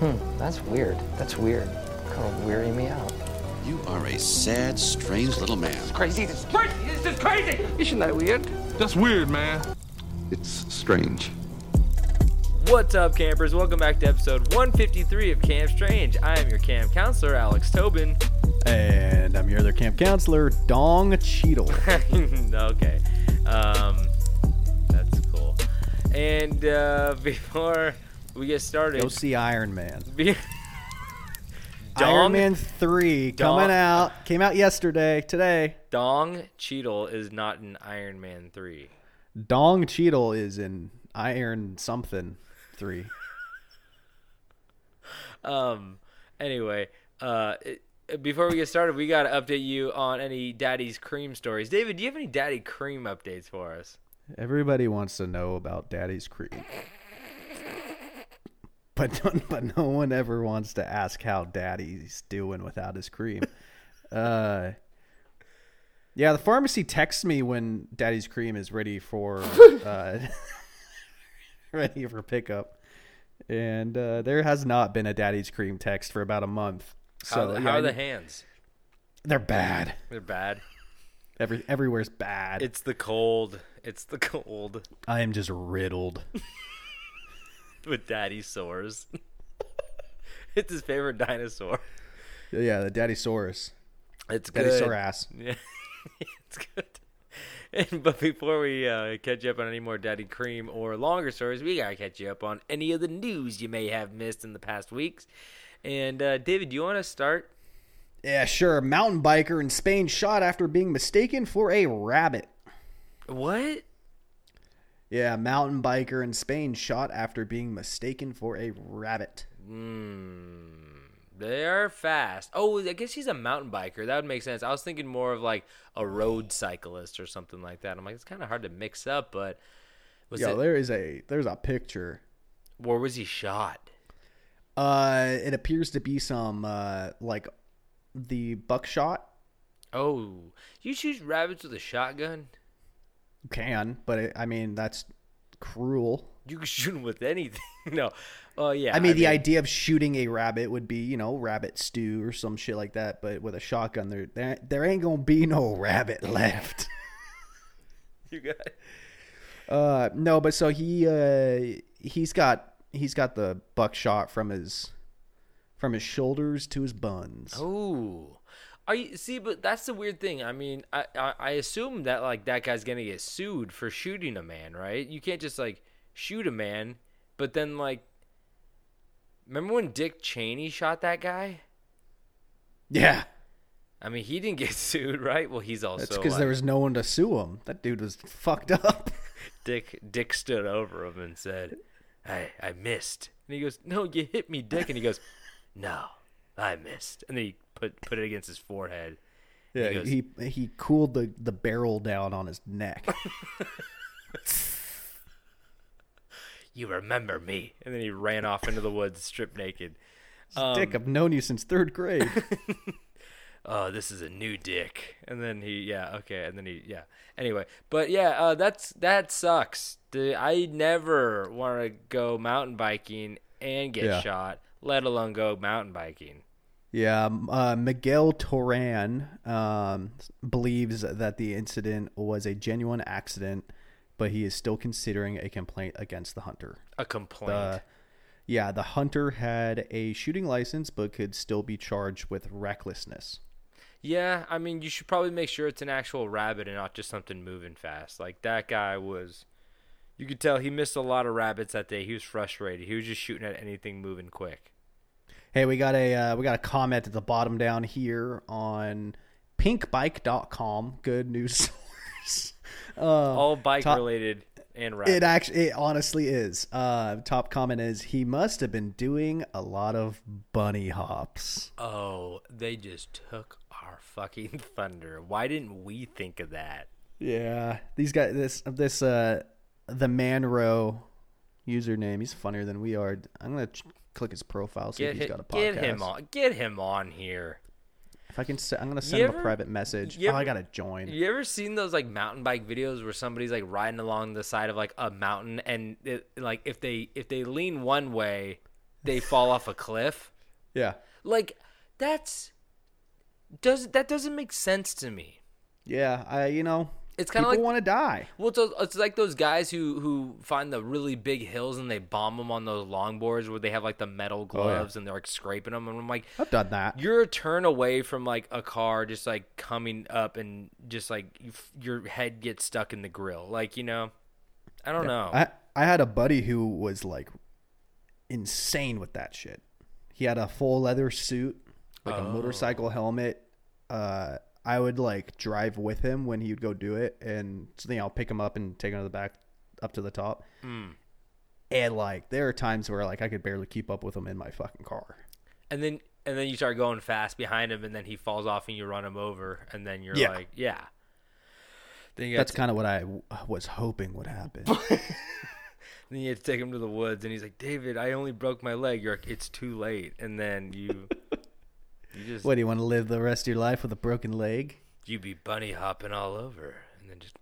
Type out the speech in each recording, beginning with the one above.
That's weird. That's weird. Kind of weary me out. You are a sad, strange little man. Crazy. This is crazy. This is crazy. Isn't that weird? That's weird, man. It's strange. What's up, campers? Welcome back to episode 153 of Camp Strange. I am your camp counselor, Alex Tobin. And I'm your other camp counselor, Dong Cheadle. okay, um, that's cool. And uh, before we get started, Go see Iron Man. be- Iron Man 3 Dong- coming out. Came out yesterday, today. Dong Cheadle is not in Iron Man 3. Dong Cheadle is in Iron something 3. Um. Anyway, uh, it, before we get started, we got to update you on any Daddy's Cream stories. David, do you have any Daddy Cream updates for us? Everybody wants to know about Daddy's Cream. But, no- but no one ever wants to ask how Daddy's doing without his cream. Uh, yeah, the pharmacy texts me when Daddy's Cream is ready for uh, ready for pickup, and uh, there has not been a Daddy's Cream text for about a month. So How, how I are the hands? They're bad. They're bad. Every everywhere's bad. It's the cold. It's the cold I am just riddled. With Daddy sores. it's his favorite dinosaur. yeah, the Daddy Saurus. It's Daddy good. Sore ass. Yeah, it's good. And, but before we uh, catch up on any more Daddy Cream or longer stories, we gotta catch you up on any of the news you may have missed in the past weeks. And uh, David, do you want to start? Yeah, sure. Mountain biker in Spain shot after being mistaken for a rabbit. What? Yeah, mountain biker in Spain shot after being mistaken for a rabbit. They are fast. Oh, I guess he's a mountain biker. That would make sense. I was thinking more of like a road cyclist or something like that. I'm like, it's kind of hard to mix up, but was Yo, it? there is a there's a picture. Where was he shot? Uh, it appears to be some uh like the buckshot. Oh, you shoot rabbits with a shotgun? You can, but it, I mean that's cruel. You can shoot them with anything. no. Oh yeah. I mean, the idea of shooting a rabbit would be, you know, rabbit stew or some shit like that. But with a shotgun, there there, there ain't gonna be no rabbit left. you got. Uh, no, but so he uh he's got he's got the buckshot from his from his shoulders to his buns. Oh. Are you see? But that's the weird thing. I mean, I, I I assume that like that guy's gonna get sued for shooting a man, right? You can't just like shoot a man, but then like, remember when Dick Cheney shot that guy? Yeah, I mean, he didn't get sued, right? Well, he's also that's because like, there was no one to sue him. That dude was fucked up. Dick. Dick stood over him and said, "I I missed." And he goes, "No, you hit me, Dick." And he goes, "No, I missed." And then he put put it against his forehead. yeah, goes- he he cooled the the barrel down on his neck. You remember me? And then he ran off into the woods, stripped naked. Dick, I've known you since third grade. oh, this is a new dick. And then he, yeah, okay, and then he, yeah. Anyway, but yeah, uh, that's that sucks. The, I never want to go mountain biking and get Yeah. shot, let alone go mountain biking. Yeah, um, uh, Miguel Toran um, believes that the incident was a genuine accident, but he is still considering a complaint against the hunter. A complaint. The, yeah, the hunter had a shooting license, but could still be charged with recklessness. yeah, I mean, you should probably make sure it's an actual rabbit and not just something moving fast. Like that guy was. You could tell he missed a lot of rabbits that day. He was frustrated. He was just shooting at anything moving quick. Hey, we got a uh, we got a comment at the bottom down here on pinkbike.com. Good news source. Uh, All bike top- related and rabbit. It actually, it honestly is. Uh, top comment is he must have been doing a lot of bunny hops. Oh, they just took our fucking thunder. Why didn't we think of that? Yeah, these guys, this this uh, the Manro username. He's funnier than we are. I'm gonna click his profile see Get, if he's got a podcast. get him on. Get him on here. If I can, se- I'm gonna send You him ever- a private message. you oh, I ever- gotta join. You ever seen those like mountain bike videos where somebody's like riding along the side of like a mountain and it, like if they if they lean one way, they fall off a cliff. Yeah. Like that's does that doesn't make sense to me. Yeah. I you know It's kind of people like want to die. well, it's, it's like those guys who who find the really big hills and they bomb them on those longboards where they have like the metal Oh, yeah. gloves and they're like scraping them. And I'm like, I've done that. you're a turn away from like a car just like coming up and just like you, your head gets stuck in the grill. Like you know, I don't know. I I had a buddy who was like insane with that shit. He had a full leather suit, like a motorcycle helmet. Uh, I would like drive with him when he would go do it, and so, you know, I'll pick him up and take him to the back, up to the top. Mm. And like, there are times where like I could barely keep up with him in my fucking car. and then and then you start going fast behind him, and then he falls off and you run him over, and then you're Yeah. like, yeah. Then you That's kind of what I w- was hoping would happen. then you have to take him to the woods, and he's like, David, I only broke my leg. You're like, it's too late, and then you you just what do you want to live the rest of your life with a broken leg? You'd be bunny hopping all over and then just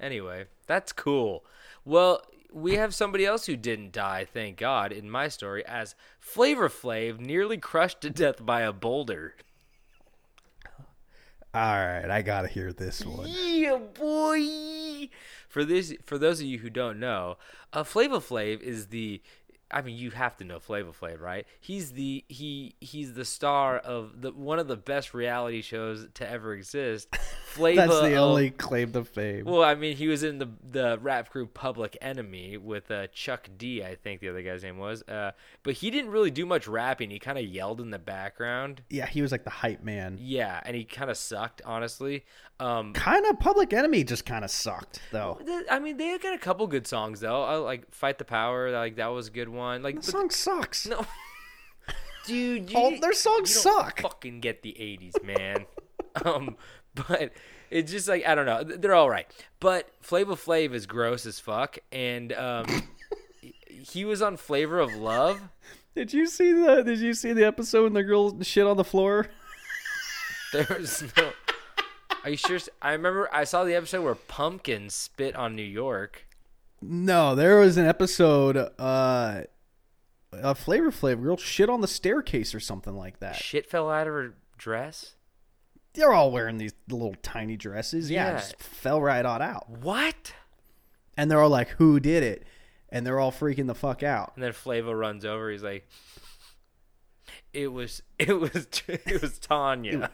anyway that's cool well we have somebody else who didn't die thank god in my story as flavor flav nearly crushed to death by a boulder All right, I gotta hear this one. yeah boy for this for those of you who don't know uh flavor flav is the I mean, you have to know Flavor Flav, right? He's the he he's the star of the one of the best reality shows to ever exist. Flavor That's the of- only claim to fame. Well, I mean, he was in the the rap group Public Enemy with uh, Chuck D, I think the other guy's name was. Uh, but he didn't really do much rapping. He kind of yelled in the background. yeah, he was like the hype man. Yeah, and he kind of sucked, honestly. Um, Kind of Public Enemy just kind of sucked though. I mean, they got a couple good songs though. I like "Fight the Power," like that was a good one. Like, The song sucks. no, dude, you, All their songs suck. Fucking get the '80s, man. um, but it's just like I don't know. They're all right, but Flavor Flav is gross as fuck, and um, he was on Flavor of Love. Did you see the Did you see the episode when the girl shit on the floor? There's no. Are you sure? I remember I saw the episode where Pumpkin spit on New York. No, there was an episode. Uh, a Flavor Flav girl shit on the staircase or something like that. Shit fell out of her dress. They're all wearing these little tiny dresses. Yeah, Yeah. it just fell right on out. What? And they're all like, "Who did it?" And they're all freaking the fuck out. And then Flavo runs over. He's like, "It was, it was, it was Tanya."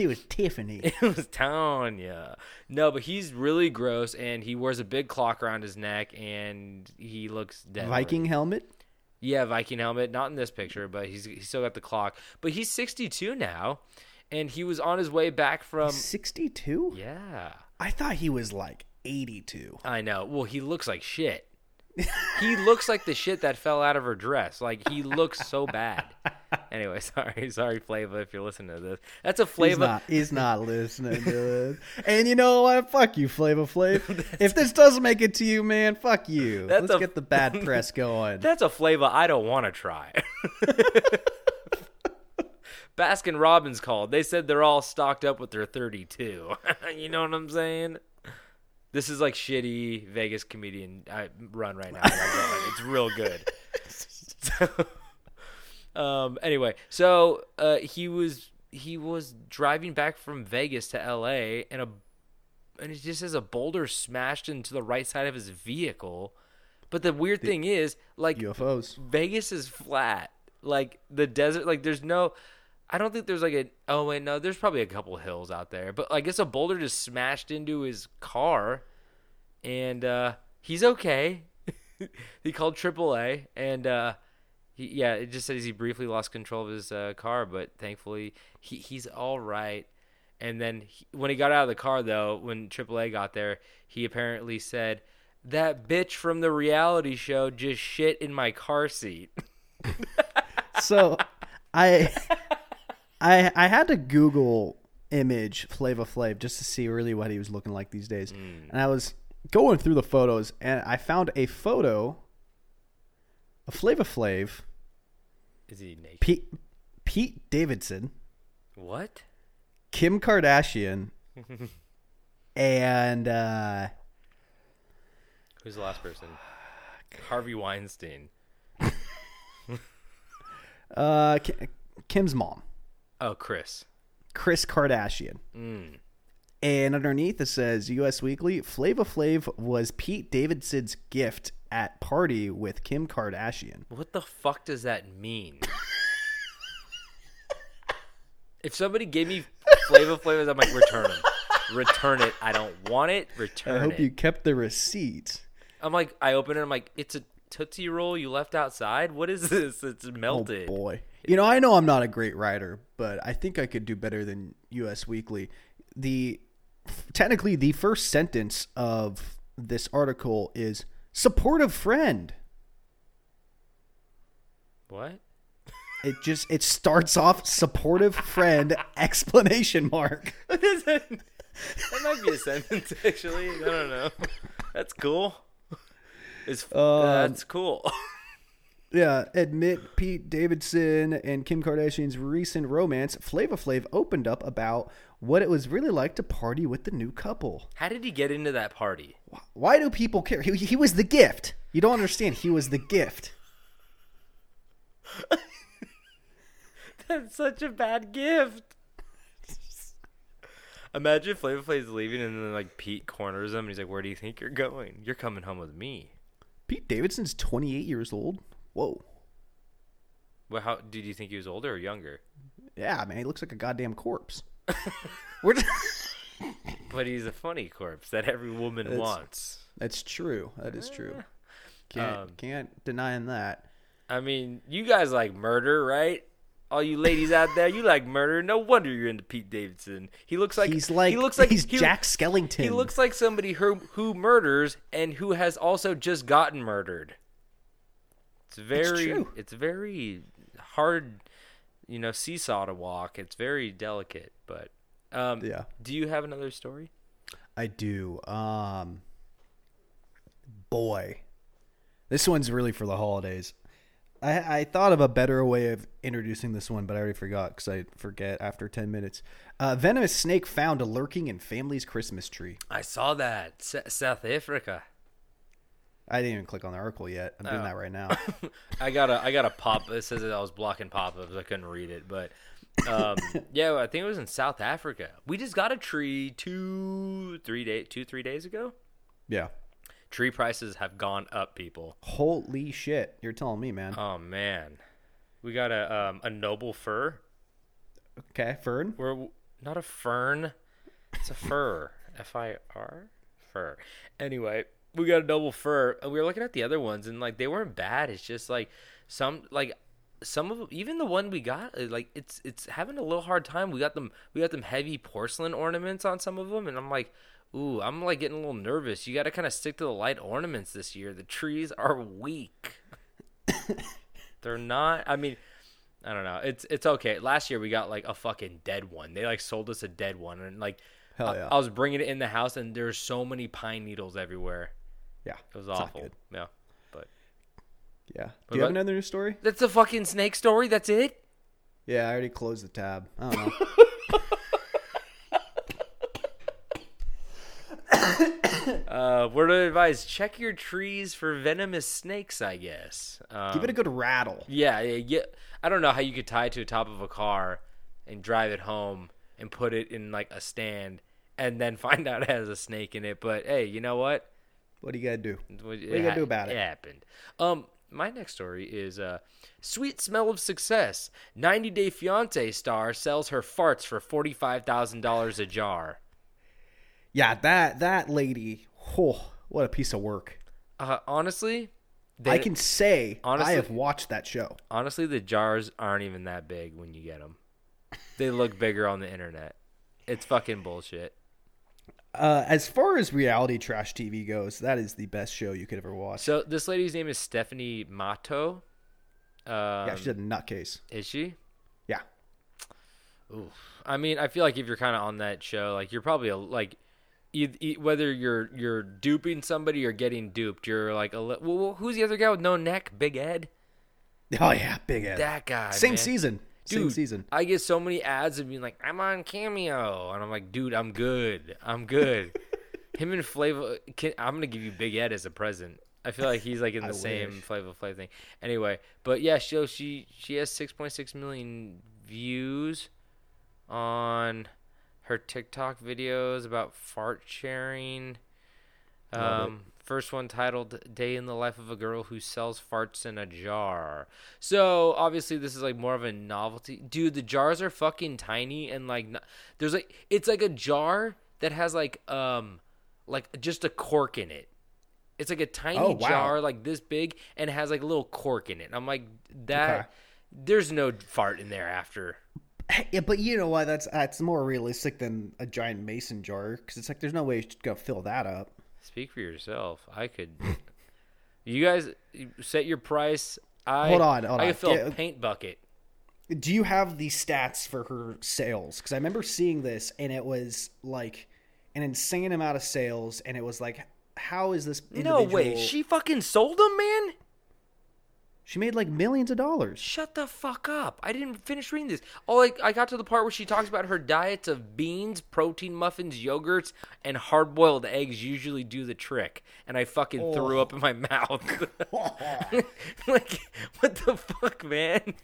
He was Tiffany. It was Tanya. No, but he's really gross, and he wears a big clock around his neck, and he looks dead. Viking helmet. Yeah, Viking helmet. Not in this picture, but he's he's still got the clock. But he's 62 now, and he was on his way back from. Sixty-two. Yeah, I thought he was like eighty-two. I know. Well, he looks like shit. he looks like the shit that fell out of her dress. Like he looks so bad. Anyway, sorry, sorry, Flava, if you're listening to this. That's a He's not. He's not listening to this. And you know what? Fuck you, Flavor Flav. if this doesn't make it to you, man, fuck you. Let's a- get the bad press going. That's a Flava I don't want to try. Baskin Robbins called. They said they're all stocked up with their 32. you know what I'm saying? This is like shitty Vegas comedian I run right now. that I'm going. It's real good. So, um. Anyway, so uh, he was he was driving back from Vegas to L.A. and a and it just has a boulder smashed into the right side of his vehicle. But the weird thing is, like UFOs. Vegas is flat. Like the desert, like there's no. I don't think there's like a. Oh wait, no. There's probably a couple hills out there, but I guess a boulder just smashed into his car, and uh, he's okay. he called AAA, and uh, he, yeah, it just says he briefly lost control of his uh, car, but thankfully he he's all right. And then he, when he got out of the car, though, when AAA got there, he apparently said, "That bitch from the reality show just shit in my car seat." So, I, I, I had to Google image Flavor Flav just to see really what he was looking like these days, and I was going through the photos, and I found a photo of Flavor Flav, Is he naked? Pete, Pete Davidson, What? Kim Kardashian, and uh, Who's the last person? Harvey Weinstein. Uh, Kim's mom, Oh, Chris. Kris Kardashian. And underneath it says U.S. Weekly, Flavor Flav was Pete Davidson's gift at party with Kim Kardashian. What the fuck does that mean? if somebody gave me Flavor Flavors, I'm like, return them. Return it. I don't want it. Return. I hope it. you kept the receipt. I'm like, I open it. I'm like, it's a Tootsie Roll you left outside? What is this? It's melted. Oh boy. You know, I know I'm not a great writer, but I think I could do better than US Weekly. The technically the first sentence of this article is supportive friend. What? It just it starts off supportive friend explanation mark. What is that? That might be a sentence, actually. I don't know. That's cool. It's, Um, that's cool. Yeah, admit Pete Davidson and Kim Kardashian's recent romance. Flavor Flav opened up about what it was really like to party with the new couple. How did he get into that party? Why do people care? He, he was the gift. You don't understand. He was the gift. That's such a bad gift. Imagine Flavor Flav's leaving and then like Pete corners him and he's like, "Where do you think you're going? You're coming home with me." Pete Davidson's 28 years old. Whoa. Well, how did you think he was older or younger? Yeah, man, he looks like a goddamn corpse. We're just- But he's a funny corpse that every woman It's- wants. That's true. That is true. Can't Um, can't deny him that. I mean, you guys like murder, right? All you ladies out there, you like murder. No wonder you're into Pete Davidson. He looks like he's like he looks like he's he- Jack Skellington. He looks like somebody who who murders and who has also just gotten murdered. It's very true. it's very hard, you know, seesaw to walk. It's very delicate, but um Yeah. do you have another story? I do. Um boy. This one's really for the holidays. I, I thought of a better way of introducing this one, but I already forgot because I forget after 10 minutes. Uh, venomous snake found lurking in family's Christmas tree. I saw that S- South Africa. I didn't even click on the article yet. I'm doing Oh. that right now. I got a I got a pop. It says that I was blocking pop-ups. I couldn't read it, but um, yeah, I think it was in South Africa. We just got a tree two, three day, two, three days ago. yeah. Tree prices have gone up, people. Holy shit. You're telling me, man. Oh man, we got a um, a noble fir. Okay, Fern. We're not a fern. It's a fir. F I R fir. Anyway, we got a double fir. And we were looking at the other ones, and like they weren't bad. It's just like some like some of them, even the one we got, uh, like it's it's having a little hard time. We got them we got them heavy porcelain ornaments on some of them, and I'm like. Ooh, I'm like getting a little nervous. You got to kind of stick to the light ornaments this year. The trees are weak. They're not. I mean, I don't know. It's it's okay. Last year we got like a fucking dead one. They like sold us a dead one, and like Hell I, yeah. I was bringing it in the house, and there's so many pine needles everywhere. Yeah. It was awful. good. Yeah, but Yeah. What Do you have about- another news story? that's a fucking snake story. That's it. Yeah, I already closed the tab. I don't know. Uh, word of advice: check your trees for venomous snakes. I guess. Um, Give it a good rattle. Yeah, yeah, yeah. I don't know how you could tie it to the top of a car and drive it home and put it in like a stand and then find out it has a snake in it. But hey, you know what? What do you gotta do? What do you gonna do about it? It happened. Um, my next story is uh, sweet smell of success. 90 Day Fiance star sells her farts for forty five thousand dollars a jar. Yeah, that that lady. Oh, what a piece of work. Uh, honestly, I can say honestly- I have watched that show. honestly the jars aren't even that big when you get them. They look bigger on the internet. It's fucking bullshit. Uh, as far as reality trash TV goes, that is the best show you could ever watch. So this lady's name is Stephanie Matto. Um, yeah, she's a nutcase. is she? Yeah, Oof. I mean, I feel like if you're kind of on that show, like you're probably a, like, e- whether you're you're duping somebody or getting duped, you're like a. Well, who's the other guy with no neck? Big Ed. oh yeah, big Ed. That guy. Same man. season. Same Dude, season. I get so many ads of being like, "I'm on Cameo," and I'm like, "Dude, I'm good. I'm good." Him and Flavor, I'm gonna give you Big Ed as a present. I feel like he's like in the same wish. Flavor Flav thing. Anyway, but yeah, she she she has 6.6 million views on her TikTok videos about fart sharing. Um, first one titled "Day in the Life of a Girl Who Sells Farts in a Jar." So obviously this is like more of a novelty, dude. The jars are fucking tiny and like there's like it's like a jar that has like um like just a cork in it. It's like a tiny Oh, wow. jar like this big and has like a little cork in it. And I'm like that. Okay. There's no fart in there after. Yeah, but you know what? That's that's more realistic than a giant mason jar because it's like there's no way you're gonna fill that up. Speak for yourself. I could. you guys set your price. I Hold on, hold I on. could fill a uh, paint bucket. Do you have the stats for her sales? Because I remember seeing this and it was like an insane amount of sales, and it was like, how is this? No way. She fucking sold them, man. She made like millions of dollars. Shut the fuck up. I didn't finish reading this. Oh, I, I got to the part where she talks about her diets of beans, protein muffins, yogurts, and hard boiled eggs usually do the trick. And I fucking threw Oh. up in my mouth. like, what the fuck, man?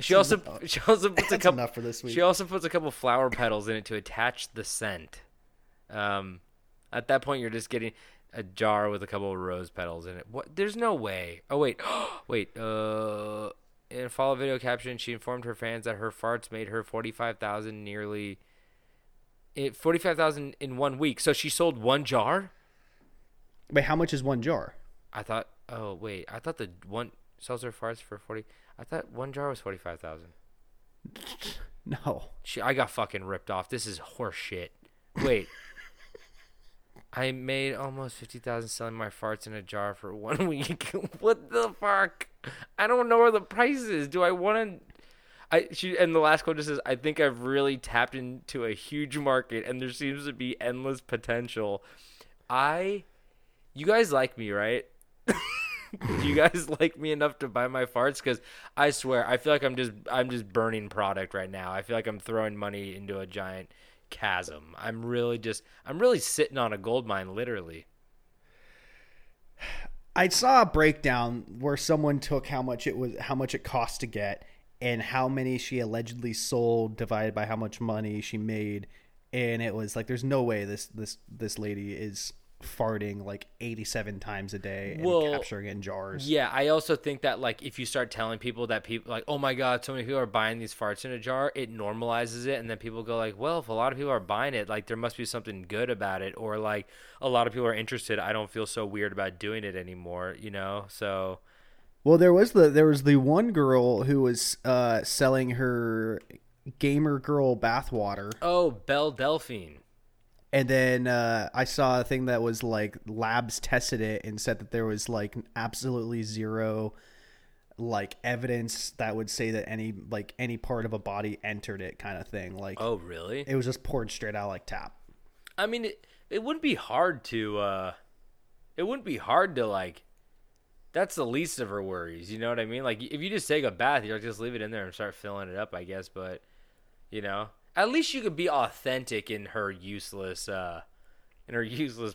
She also she also puts a couple enough for this week. She also puts a couple flower petals in it to attach the scent. Um, at that point, you're just getting a jar with a couple of rose petals in it. What? There's no way. Oh wait, wait. Uh, in a follow video caption, she informed her fans that her farts made her forty five thousand nearly. It forty five thousand in one week. So she sold one jar. Wait, how much is one jar? I thought. Oh wait, I thought the one sells her farts for forty. I thought one jar was forty five thousand. No. She, I got fucking ripped off. This is horse shit. Wait. I made almost 50,000 selling my farts in a jar for one week. what the fuck? I don't know where the price is. Do I want to I she and the last quote just says I think I've really tapped into a huge market and there seems to be endless potential. I you guys like me, right? Do you guys like me enough to buy my farts? Because I swear, I feel like I'm just I'm just burning product right now. I feel like I'm throwing money into a giant chasm. I'm really just I'm really sitting on a gold mine, literally. I saw a breakdown where someone took how much it was, how much it cost to get, and how many she allegedly sold divided by how much money she made, and it was like, there's no way this this this lady is farting like 87 times a day and Well, capturing it in jars. Yeah, I also think that like if you start telling people that people like, oh my god, so many people are buying these farts in a jar, it normalizes it, and then people go like, well, if a lot of people are buying it, like there must be something good about it, or like a lot of people are interested. I don't feel so weird about doing it anymore, you know. So Well, there was the there was the one girl who was uh, selling her gamer girl bathwater. oh, Belle Delphine. And then uh, I saw a thing that was like labs tested it and said that there was like absolutely zero like evidence that would say that any like any part of a body entered it kind of thing. Like Oh, really? it was just poured straight out like tap. I mean, it, it wouldn't be hard to, uh, it wouldn't be hard to, like, that's the least of her worries. You know what I mean? Like, if you just take a bath, you're like, just leave it in there and start filling it up, I guess. But, you know, at least you could be authentic in her useless, uh, in her useless,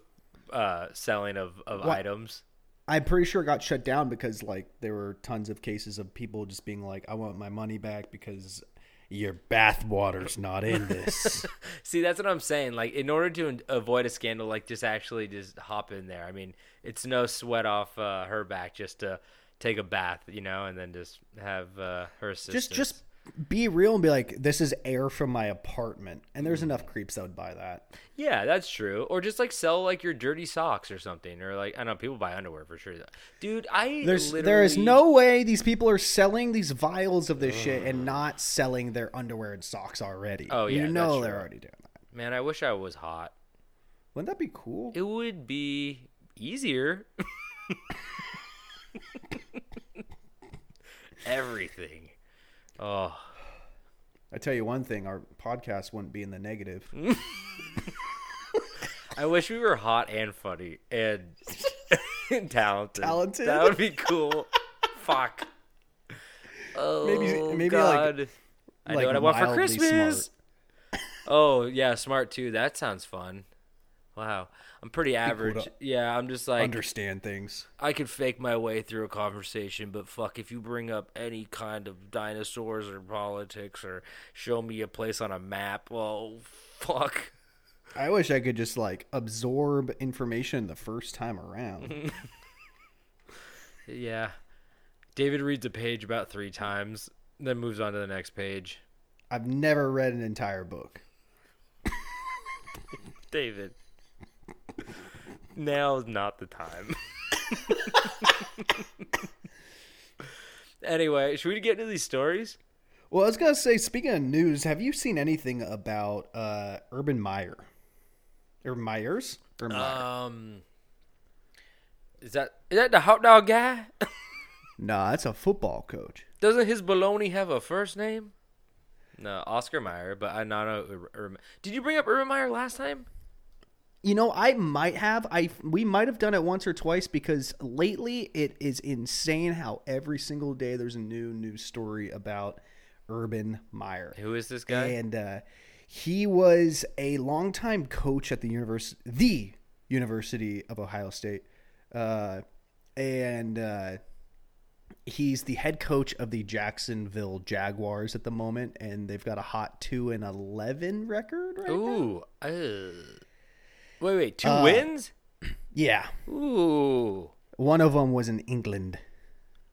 uh, selling of, of What? items. I'm pretty sure it got shut down because like there were tons of cases of people just being like, "I want my money back because your bathwater's not in this." See, that's what I'm saying. Like, in order to avoid a scandal, like, just actually just hop in there. I mean, it's no sweat off uh, her back just to take a bath, you know, and then just have uh, her assistance. just just be real and be like, "This is air from my apartment," and there's enough creeps that would buy that. yeah, that's true. Or just like sell like your dirty socks or something, or like I don't know, people buy underwear for sure. Dude, I There's literally, there is no way these people are selling these vials of this shit and not selling their underwear and socks already. Oh, yeah, you know they're already doing that. man. I wish I was hot. Wouldn't that be cool? It would be easier. Everything. Oh. I tell you one thing, our podcast wouldn't be in the negative. I wish we were hot and funny and talented. Talented? That would be cool. Fuck. Oh, Maybe- maybe, like- I like know what I want for Christmas. Oh yeah, smart too. That sounds fun. Wow. I'm pretty average. Yeah, I'm just like Understand things. I could fake my way through a conversation, but fuck, if you bring up any kind of dinosaurs or politics or show me a place on a map, well, fuck. I wish I could just like absorb information the first time around. Yeah. David reads a page about three times, then moves on to the next page. I've never read an entire book. David. Now's not the time. anyway, should we get into these stories? Well, I was gonna say, speaking of news, have you seen anything about uh, Urban Meyer? or Myers? Urban Meyer. Um, is that is that the hot dog guy? Nah, that's a football coach. Doesn't his baloney have a first name? No, Oscar Mayer, but I not know. Ur- Urban- Did you bring up Urban Meyer last time? You know, I might have. I we might have done it once or twice because lately it is insane how every single day there's a new news story about Urban Meyer. Who is this guy? And uh, he was a longtime coach at the university, the University of Ohio State, uh, and uh, he's the head coach of the Jacksonville Jaguars at the moment, and they've got a hot two and eleven record right now. Ooh, uh, wait, wait, two Uh, wins? Yeah, Ooh, one of them was in England.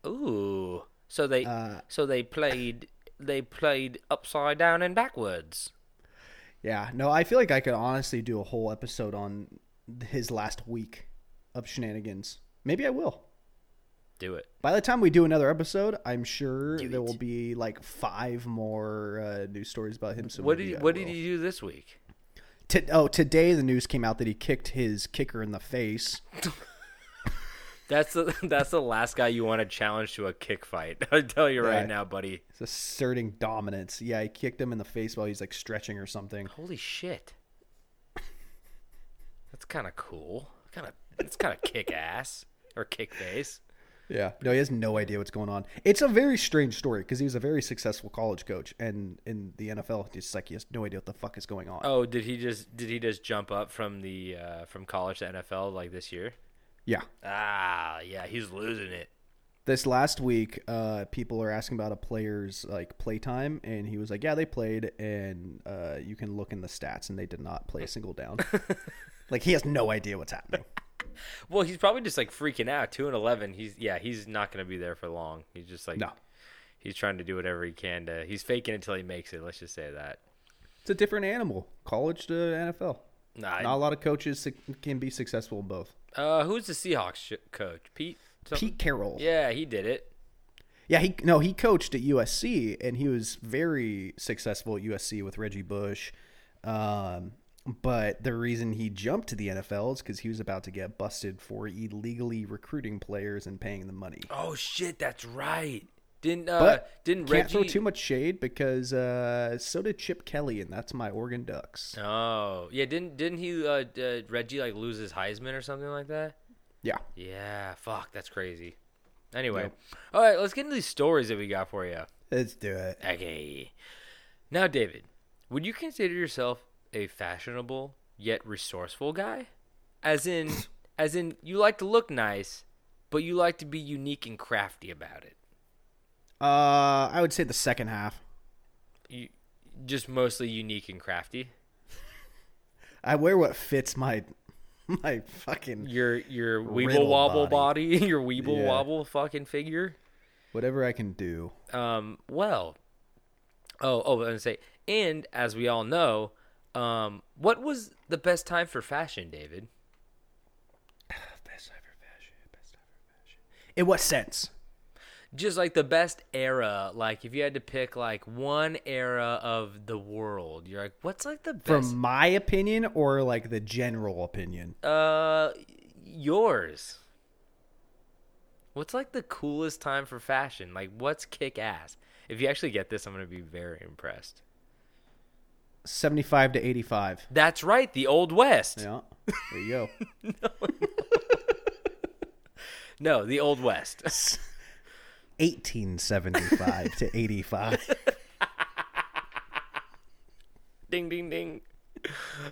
ooh. So they, Uh, so they played, they played upside down and backwards. Yeah, no, I feel like I could honestly do a whole episode on his last week of shenanigans. Maybe I will. Do it. By the time we do another episode, I'm sure Do there it. will be like five more uh, news stories about him. So what did what did will. he do this week? T- oh, today the news came out that he kicked his kicker in the face. That's the that's the last guy you want to challenge to a kick fight. I tell you right Yeah. now, buddy. He's asserting dominance. Yeah, he kicked him in the face while he's like stretching or something. Holy shit. That's kind of cool. Kind of it's kind of kick ass or kick face. Yeah, no, he has no idea what's going on. It's a very strange story because he was a very successful college coach, and in the NFL, he's like he has no idea what the fuck is going on. Oh, did he just did he just jump up from the uh, from college to NFL like this year? Yeah, Ah, yeah, he's losing it. this last week, uh, people are asking about a player's like playtime, and he was like, "Yeah, they played, and uh, you can look in the stats, and they did not play a single down." like he has no idea what's happening. Well, he's probably just like freaking out. Two and eleven. He's yeah, he's not gonna be there for long. He's just like No. He's trying to do whatever he can to. He's faking until he makes it. Let's just say that. It's a different animal, college to NFL. Nah, Not a lot of coaches can be successful in both. uh, who's the Seahawks sh- coach? Pete. something? Pete Carroll. Yeah, he did it. Yeah, he no, he coached at USC and he was very successful at USC with Reggie Bush. Um, but the reason he jumped to the NFL is because he was about to get busted for illegally recruiting players and paying them money. Oh shit, that's right. Didn't uh, But didn't can't Reggie? throw too much shade because uh, so did Chip Kelly, and that's my Oregon Ducks. Oh yeah, didn't didn't he uh, uh, Reggie like lose his Heisman or something like that? Yeah, Yeah, fuck, that's crazy. Anyway, all right, let's get into these stories that we got for you. let's do it. Okay. Now, David, would you consider yourself a fashionable yet resourceful guy? As in, as in, you like to look nice, but you like to be unique and crafty about it. Uh, I would say the second half. You just mostly unique and crafty. I wear what fits my my fucking Your your weeble wobble body. body, your weeble Yeah. wobble fucking figure. whatever I can do. Um, well, oh, oh, I was gonna say, and as we all know, um, what was the best time for fashion, David? Best ever fashion. Best ever fashion. In what sense? Just like the best era, like if you had to pick like one era of the world, you're like, what's like the best? From my opinion or like the general opinion? uh, yours. What's like the coolest time for fashion? Like, what's kick ass? If you actually get this, I'm gonna be very impressed. 75 to 85. That's right, the Old West. Yeah. There you go. No, the Old West. 1875 to 85. ding, ding, ding.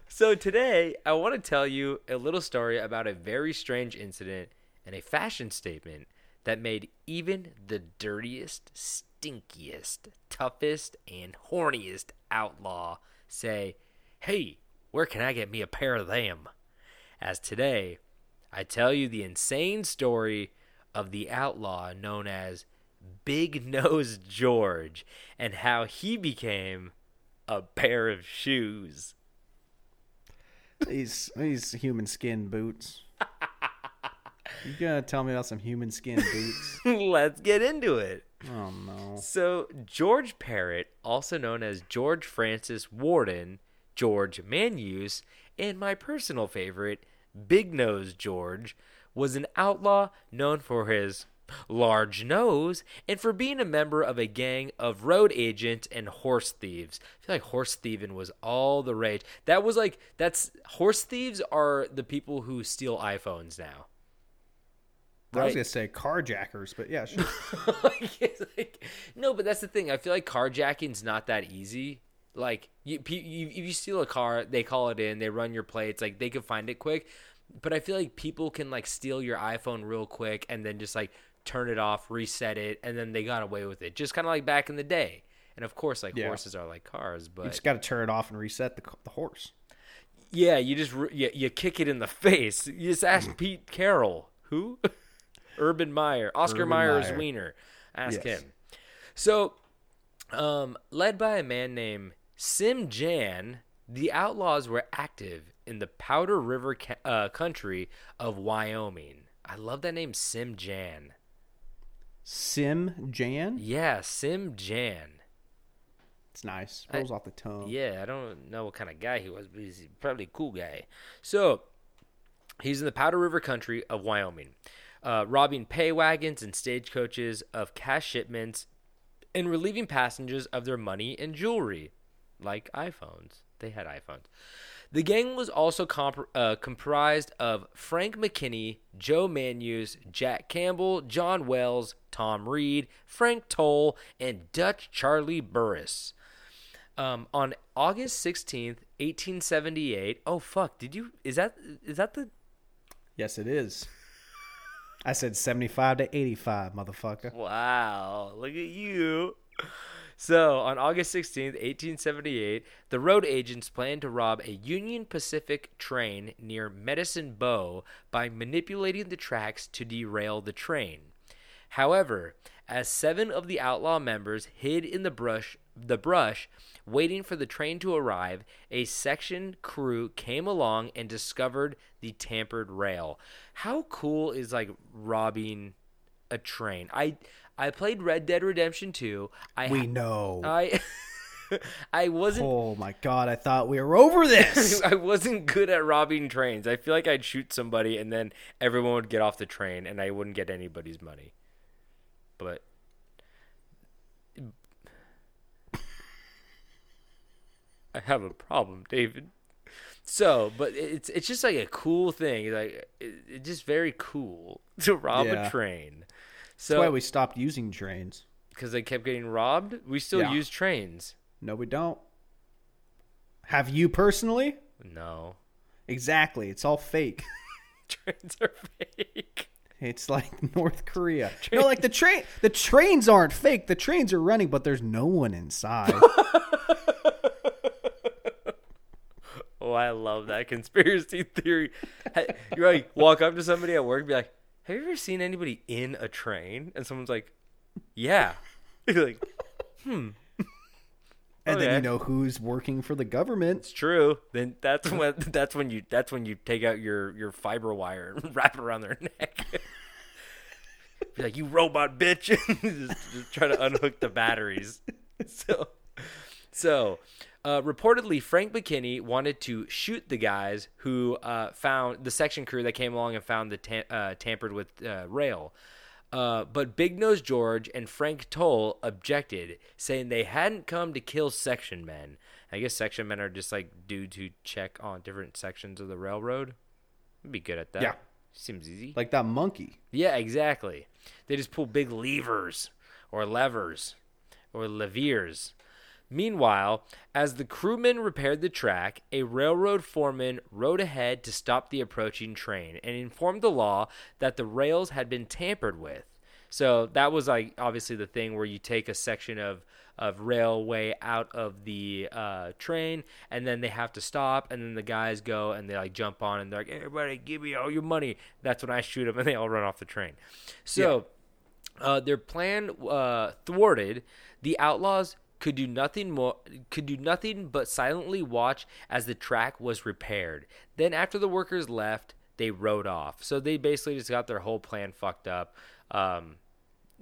So today, I want to tell you a little story about a very strange incident and a fashion statement that made even the dirtiest, stinkiest, toughest, and horniest outlaw say, Hey, where can I get me a pair of them? As today, I tell you the insane story of the outlaw known as Big Nose George and how he became a pair of shoes. These these human skin boots. You gonna tell me about some human skin boots? Let's get into it. Oh no. So, George Parrott, also known as George Francis Warden, George Manuse, and my personal favorite, Big Nose George, was an outlaw known for his large nose and for being a member of a gang of road agents and horse thieves. I feel like horse thieving was all the rage. That was like that's horse thieves are the people who steal iPhones now. I was gonna say carjackers, but yeah, sure. like, no, but that's the thing. I feel like carjacking's not that easy. Like, you, you, if you steal a car, they call it in, they run your plates, like they can find it quick. But I feel like people can like steal your iPhone real quick and then just like turn it off, reset it, and then they got away with it. Just kind of like back in the day. And of course, like Yeah. horses are like cars, but you just got to turn it off and reset the the horse. yeah, you just you, you kick it in the face. You just ask Pete Carroll, who, Urban Meyer, Oscar Urban Meyer's Meyer. wiener. Ask Yes. him. So, um, led by a man named Sim Jan, the outlaws were active in the Powder River ca- uh, country of Wyoming. I love that name, Sim Jan. Sim Jan. Yeah, Sim Jan. It's nice. Rolls off the tongue. Yeah, I don't know what kind of guy he was, but he's probably a cool guy. So he's in the Powder River country of Wyoming, uh, robbing pay wagons and stagecoaches of cash shipments and relieving passengers of their money and jewelry, like iPhones. They had iPhones. The gang was also comp- uh, comprised of Frank McKinney, Joe Manuse, Jack Campbell, John Wells, Tom Reed, Frank Toll, and Dutch Charlie Burris. Um, on August 16th, 1878. Oh fuck, did you is that is that the Yes, it is. I said seventy-five to eighty-five, motherfucker. Wow, look at you. So, on August 16th, 1878, the road agents planned to rob a Union Pacific train near Medicine Bow by manipulating the tracks to derail the train. However, as seven of the outlaw members hid in the brush, the brush, waiting for the train to arrive, a section crew came along and discovered the tampered rail. How cool is like robbing a train? I I played Red Dead Redemption 2. I We know. I I wasn't oh my god! I thought we were over this. I wasn't good at robbing trains. I feel like I'd shoot somebody and then everyone would get off the train and I wouldn't get anybody's money. But I have a problem, David. So, but it's it's just like a cool thing. Like it, it's just very cool to rob Yeah. a train. That's why we stopped using trains. because they kept getting robbed, we still Yeah. use trains. No, we don't. Have you personally? No, Exactly. It's all fake. trains are fake. It's like North Korea. No, like the train. The trains aren't fake. The trains are running, but there's no one inside. Oh, I love that conspiracy theory. You're like walk up to somebody at work, and be like, "Have you ever seen anybody in a train?" And someone's like, "Yeah." You're like, "Hmm." and then you know who's working for the government. "It's true." Then that's when that's when you that's when you take out your your fiber wire and wrap it around their neck. be like, "You robot bitch!" just, just try to unhook the batteries. So, so uh, reportedly, Frank McKinney wanted to shoot the guys who uh, found the section crew that came along and found the tam- uh, tampered with uh, rail. Uh, but Big Nose George and Frank Toll objected, saying they hadn't come to kill section men. I guess section men are just like dudes who check on different sections of the railroad. I'd be good at that. Yeah. Seems easy. Like that monkey. Yeah, exactly. They just pull big levers or levers or leviers. Meanwhile, as the crewmen repaired the track, a railroad foreman rode ahead to stop the approaching train and informed the law that the rails had been tampered with. So that was like obviously the thing where you take a section of of railway out of the uh, train, and then they have to stop, and then the guys go and they like jump on, and they're like, "Everybody, give me all your money." That's when I shoot them, and they all run off the train. So. Uh, their plan uh, thwarted, the outlaws could do nothing more could do nothing but silently watch as the track was repaired. Then after the workers left, they rode off. So they basically just got their whole plan fucked up. Um,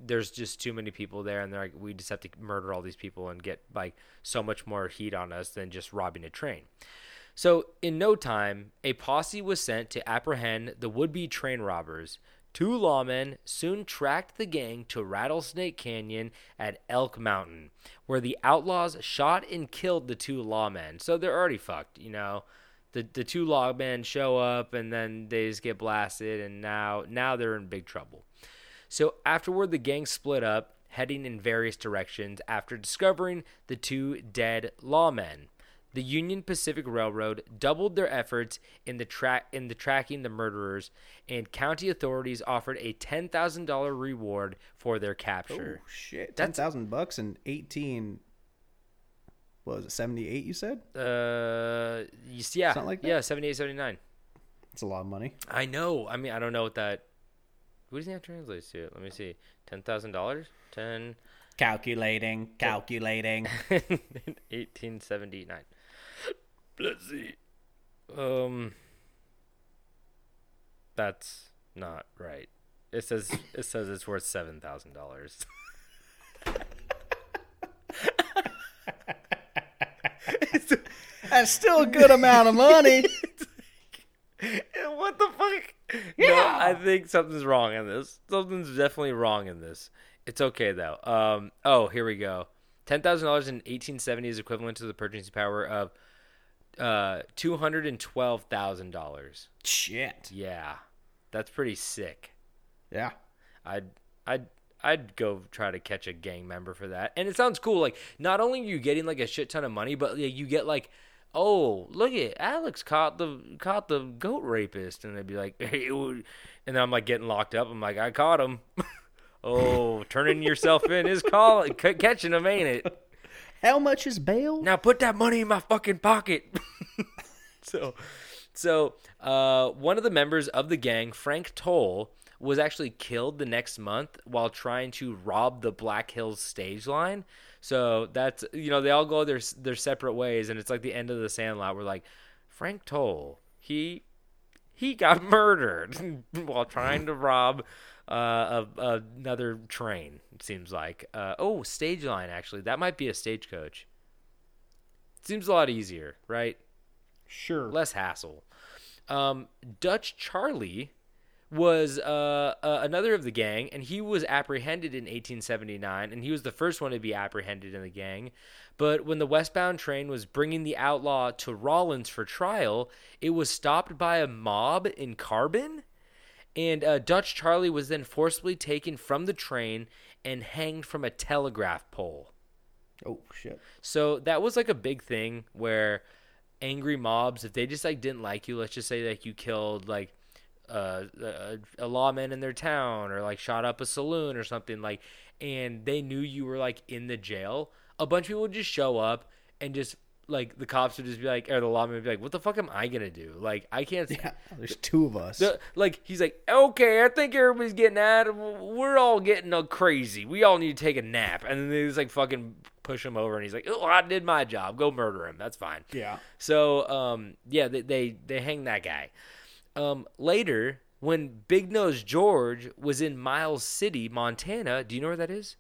there's just too many people there, and they're like, we just have to murder all these people and get like so much more heat on us than just robbing a train. So, in no time, a posse was sent to apprehend the would be train robbers. Two lawmen soon tracked the gang to Rattlesnake Canyon at Elk Mountain, where the outlaws shot and killed the two lawmen. So they're already fucked, you know. The the two lawmen show up and then they just get blasted and now now they're in big trouble. So afterward the gang split up, heading in various directions after discovering the two dead lawmen the Union Pacific Railroad doubled their efforts in the track in the tracking the murderers, and county authorities offered a ten thousand dollar reward for their capture. Oh shit! Ten thousand bucks and eighteen. What was it? Seventy eight? You said? Uh, you see- yeah, Something like that? yeah, 78, 79. It's a lot of money. I know. I mean, I don't know what that. What does that translate to? Let me see. Ten thousand dollars. Ten. Calculating, calculating. 1879. Let's see. Um That's not right. It says it says it's worth seven thousand dollars. That's still a good amount of money. what the fuck? No, I think something's wrong in this. Something's definitely wrong in this. It's okay though. Um oh, here we go. Ten thousand dollars in eighteen seventy is equivalent to the purchasing power of uh two hundred and twelve thousand dollars. Shit. Yeah. That's pretty sick. Yeah. I'd I'd I'd go try to catch a gang member for that. And it sounds cool. Like not only are you getting like a shit ton of money, but like, you get like, oh, look at Alex caught the caught the goat rapist, and they'd be like, hey, and then I'm like getting locked up. I'm like, I caught him. oh, turning yourself in is call c- catching him, ain't it? How much is bail? Now put that money in my fucking pocket. so, so uh, one of the members of the gang, Frank Towle, was actually killed the next month while trying to rob the Black Hills stage line. So that's you know they all go their their separate ways, and it's like the end of the Sandlot. We're like Frank Towle, he he got murdered while trying to rob uh, a, another train. It seems like uh, oh stage line actually that might be a stagecoach. Seems a lot easier, right? Sure. Less hassle. Um, Dutch Charlie was uh, uh, another of the gang, and he was apprehended in 1879, and he was the first one to be apprehended in the gang. But when the westbound train was bringing the outlaw to Rawlins for trial, it was stopped by a mob in Carbon, and uh, Dutch Charlie was then forcibly taken from the train and hanged from a telegraph pole. Oh shit. So that was like a big thing where angry mobs, if they just like didn't like you, let's just say like you killed like uh, a, a lawman in their town or like shot up a saloon or something like, and they knew you were like in the jail, a bunch of people would just show up and just like the cops would just be like, or the lawman would be like, "What the fuck am I gonna do? Like I can't." Yeah. There's two of us. The, like he's like, okay, I think everybody's getting out. of We're all getting uh, crazy. We all need to take a nap. And then they just like fucking push him over, and he's like, oh, I did my job. Go murder him. That's fine. yeah. So um, yeah, they, they they hang that guy. Um, later, when Big Nose George was in Miles City, Montana, do you know where that is?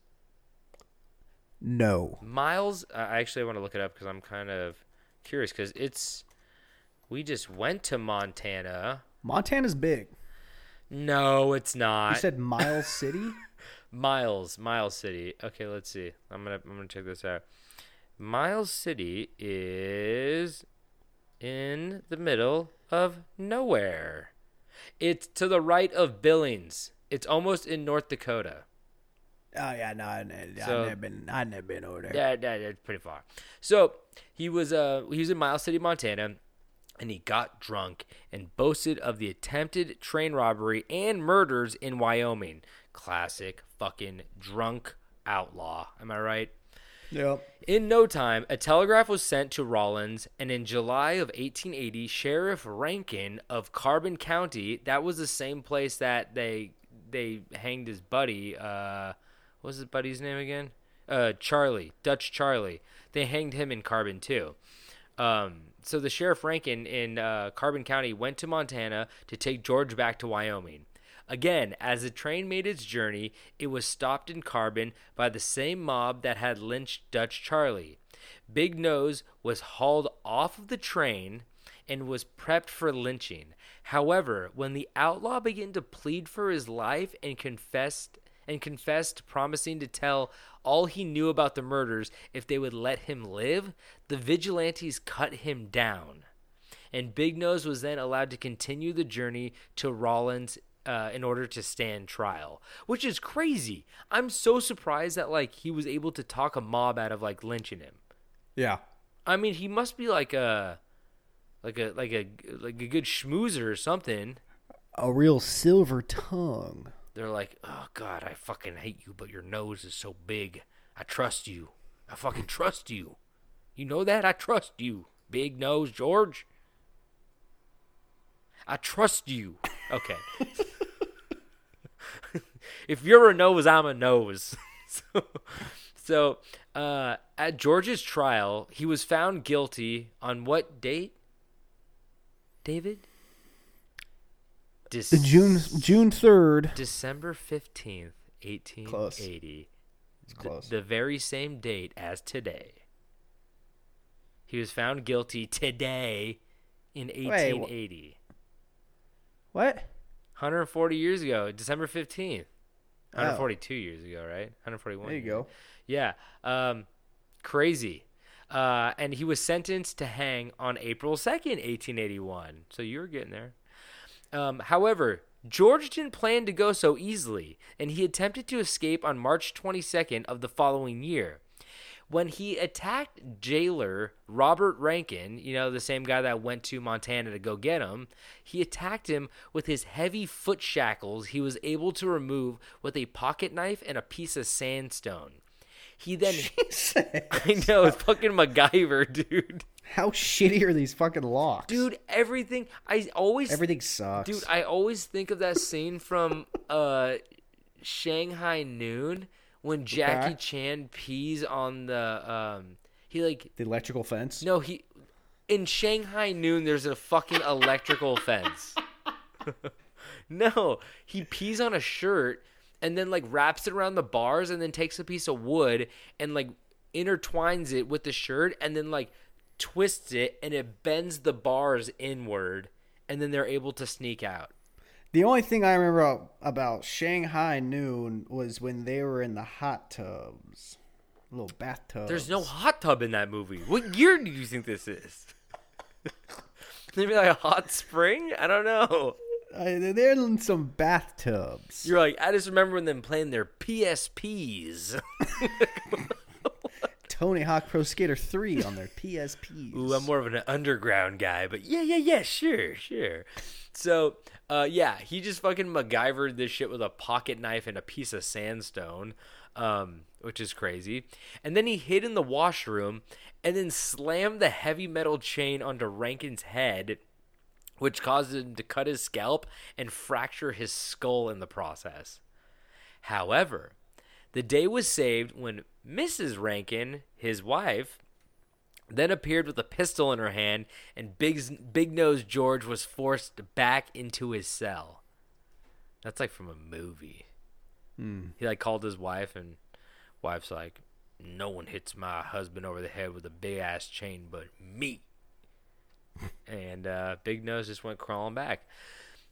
No. Miles, I actually want to look it up because I'm kind of curious because it's. We just went to Montana. Montana's big. No, it's not. You said Miles City? Miles, Miles City. Okay, let's see. I'm gonna I'm gonna check this out. Miles City is in the middle of nowhere. It's to the right of Billings. It's almost in North Dakota. Oh yeah, no, I, I, So- I've never been. I've never been over there. Yeah, yeah, that's pretty far. So he was uh he was in Miles City, Montana, and he got drunk and boasted of the attempted train robbery and murders in Wyoming. Classic fucking drunk outlaw. Am I right? Yep. In no time, a telegraph was sent to Rawlins, and in July of 1880, Sheriff Rankin of Carbon County, that was the same place that they they hanged his buddy. Uh, what was his buddy's name again? Uh, Charlie, Dutch Charlie. They hanged him in Carbon too. Um, so the sheriff Rankin in uh, Carbon County went to Montana to take George back to Wyoming. Again, as the train made its journey, it was stopped in Carbon by the same mob that had lynched Dutch Charlie. Big Nose was hauled off of the train and was prepped for lynching. However, when the outlaw began to plead for his life and confessed and confessed promising to tell all he knew about the murders if they would let him live, the vigilantes cut him down and Big Nose was then allowed to continue the journey to Rawlins uh, in order to stand trial, which is crazy. I'm so surprised that like he was able to talk a mob out of like lynching him. Yeah. I mean, he must be like a like a like a like a good schmoozer or something. A real silver tongue. They're like, "Oh God, I fucking hate you, but your nose is so big. I trust you. I fucking trust you. You know that? I trust you, Big Nose George. I trust you." Okay. if you're a nose, I'm a nose. so, so uh, at George's trial, he was found guilty on what date? David. The June June third. December 15th, 1880. It's close. The very same date as today. He was found guilty today in 1880. what? 140 years ago, December 15th. 142 years ago, right? 141. Oh. There you go. Yeah. Um, crazy. Uh, and he was sentenced to hang on April 2nd, 1881. So you were getting there. Um, however, George didn't plan to go so easily, and he attempted to escape on March 22nd of the following year. When he attacked jailer Robert Rankin, you know, the same guy that went to Montana to go get him, he attacked him with his heavy foot shackles he was able to remove with a pocket knife and a piece of sandstone. He then. I know, it's fucking MacGyver, dude. How shitty are these fucking locks? Dude, everything. I always. everything sucks. Dude, I always think of that scene from uh, Shanghai Noon when Jackie Okay. Chan pees on the um. He like the electrical fence. no he in Shanghai Noon. There's a fucking electrical fence. no, he pees on a shirt and then like wraps it around the bars and then takes a piece of wood and like intertwines it with the shirt and then like twists it and it bends the bars inward and then they're able to sneak out. The only thing I remember about, Shanghai Noon was when they were in the hot tubs, little bathtubs. There's no hot tub in that movie. What year do you think this is? Maybe like a hot spring? I don't know. Uh, they're in some bathtubs. You're like, I just remember when them playing their PSPs. Tony Hawk Pro Skater 3 on their PSPs. Ooh, I'm more of an underground guy, but yeah, yeah, yeah, sure, sure. So, uh, yeah, he just fucking MacGyvered this shit with a pocket knife and a piece of sandstone, um, which is crazy. And then he hid in the washroom and then slammed the heavy metal chain onto Rankin's head, which caused him to cut his scalp and fracture his skull in the process. However, the day was saved when Mrs. Rankin, his wife, then appeared with a pistol in her hand, and Big Big Nose George was forced back into his cell. That's like from a movie. Hmm. He like called his wife, and wife's like, "No one hits my husband over the head with a big ass chain but me." And uh, Big Nose just went crawling back.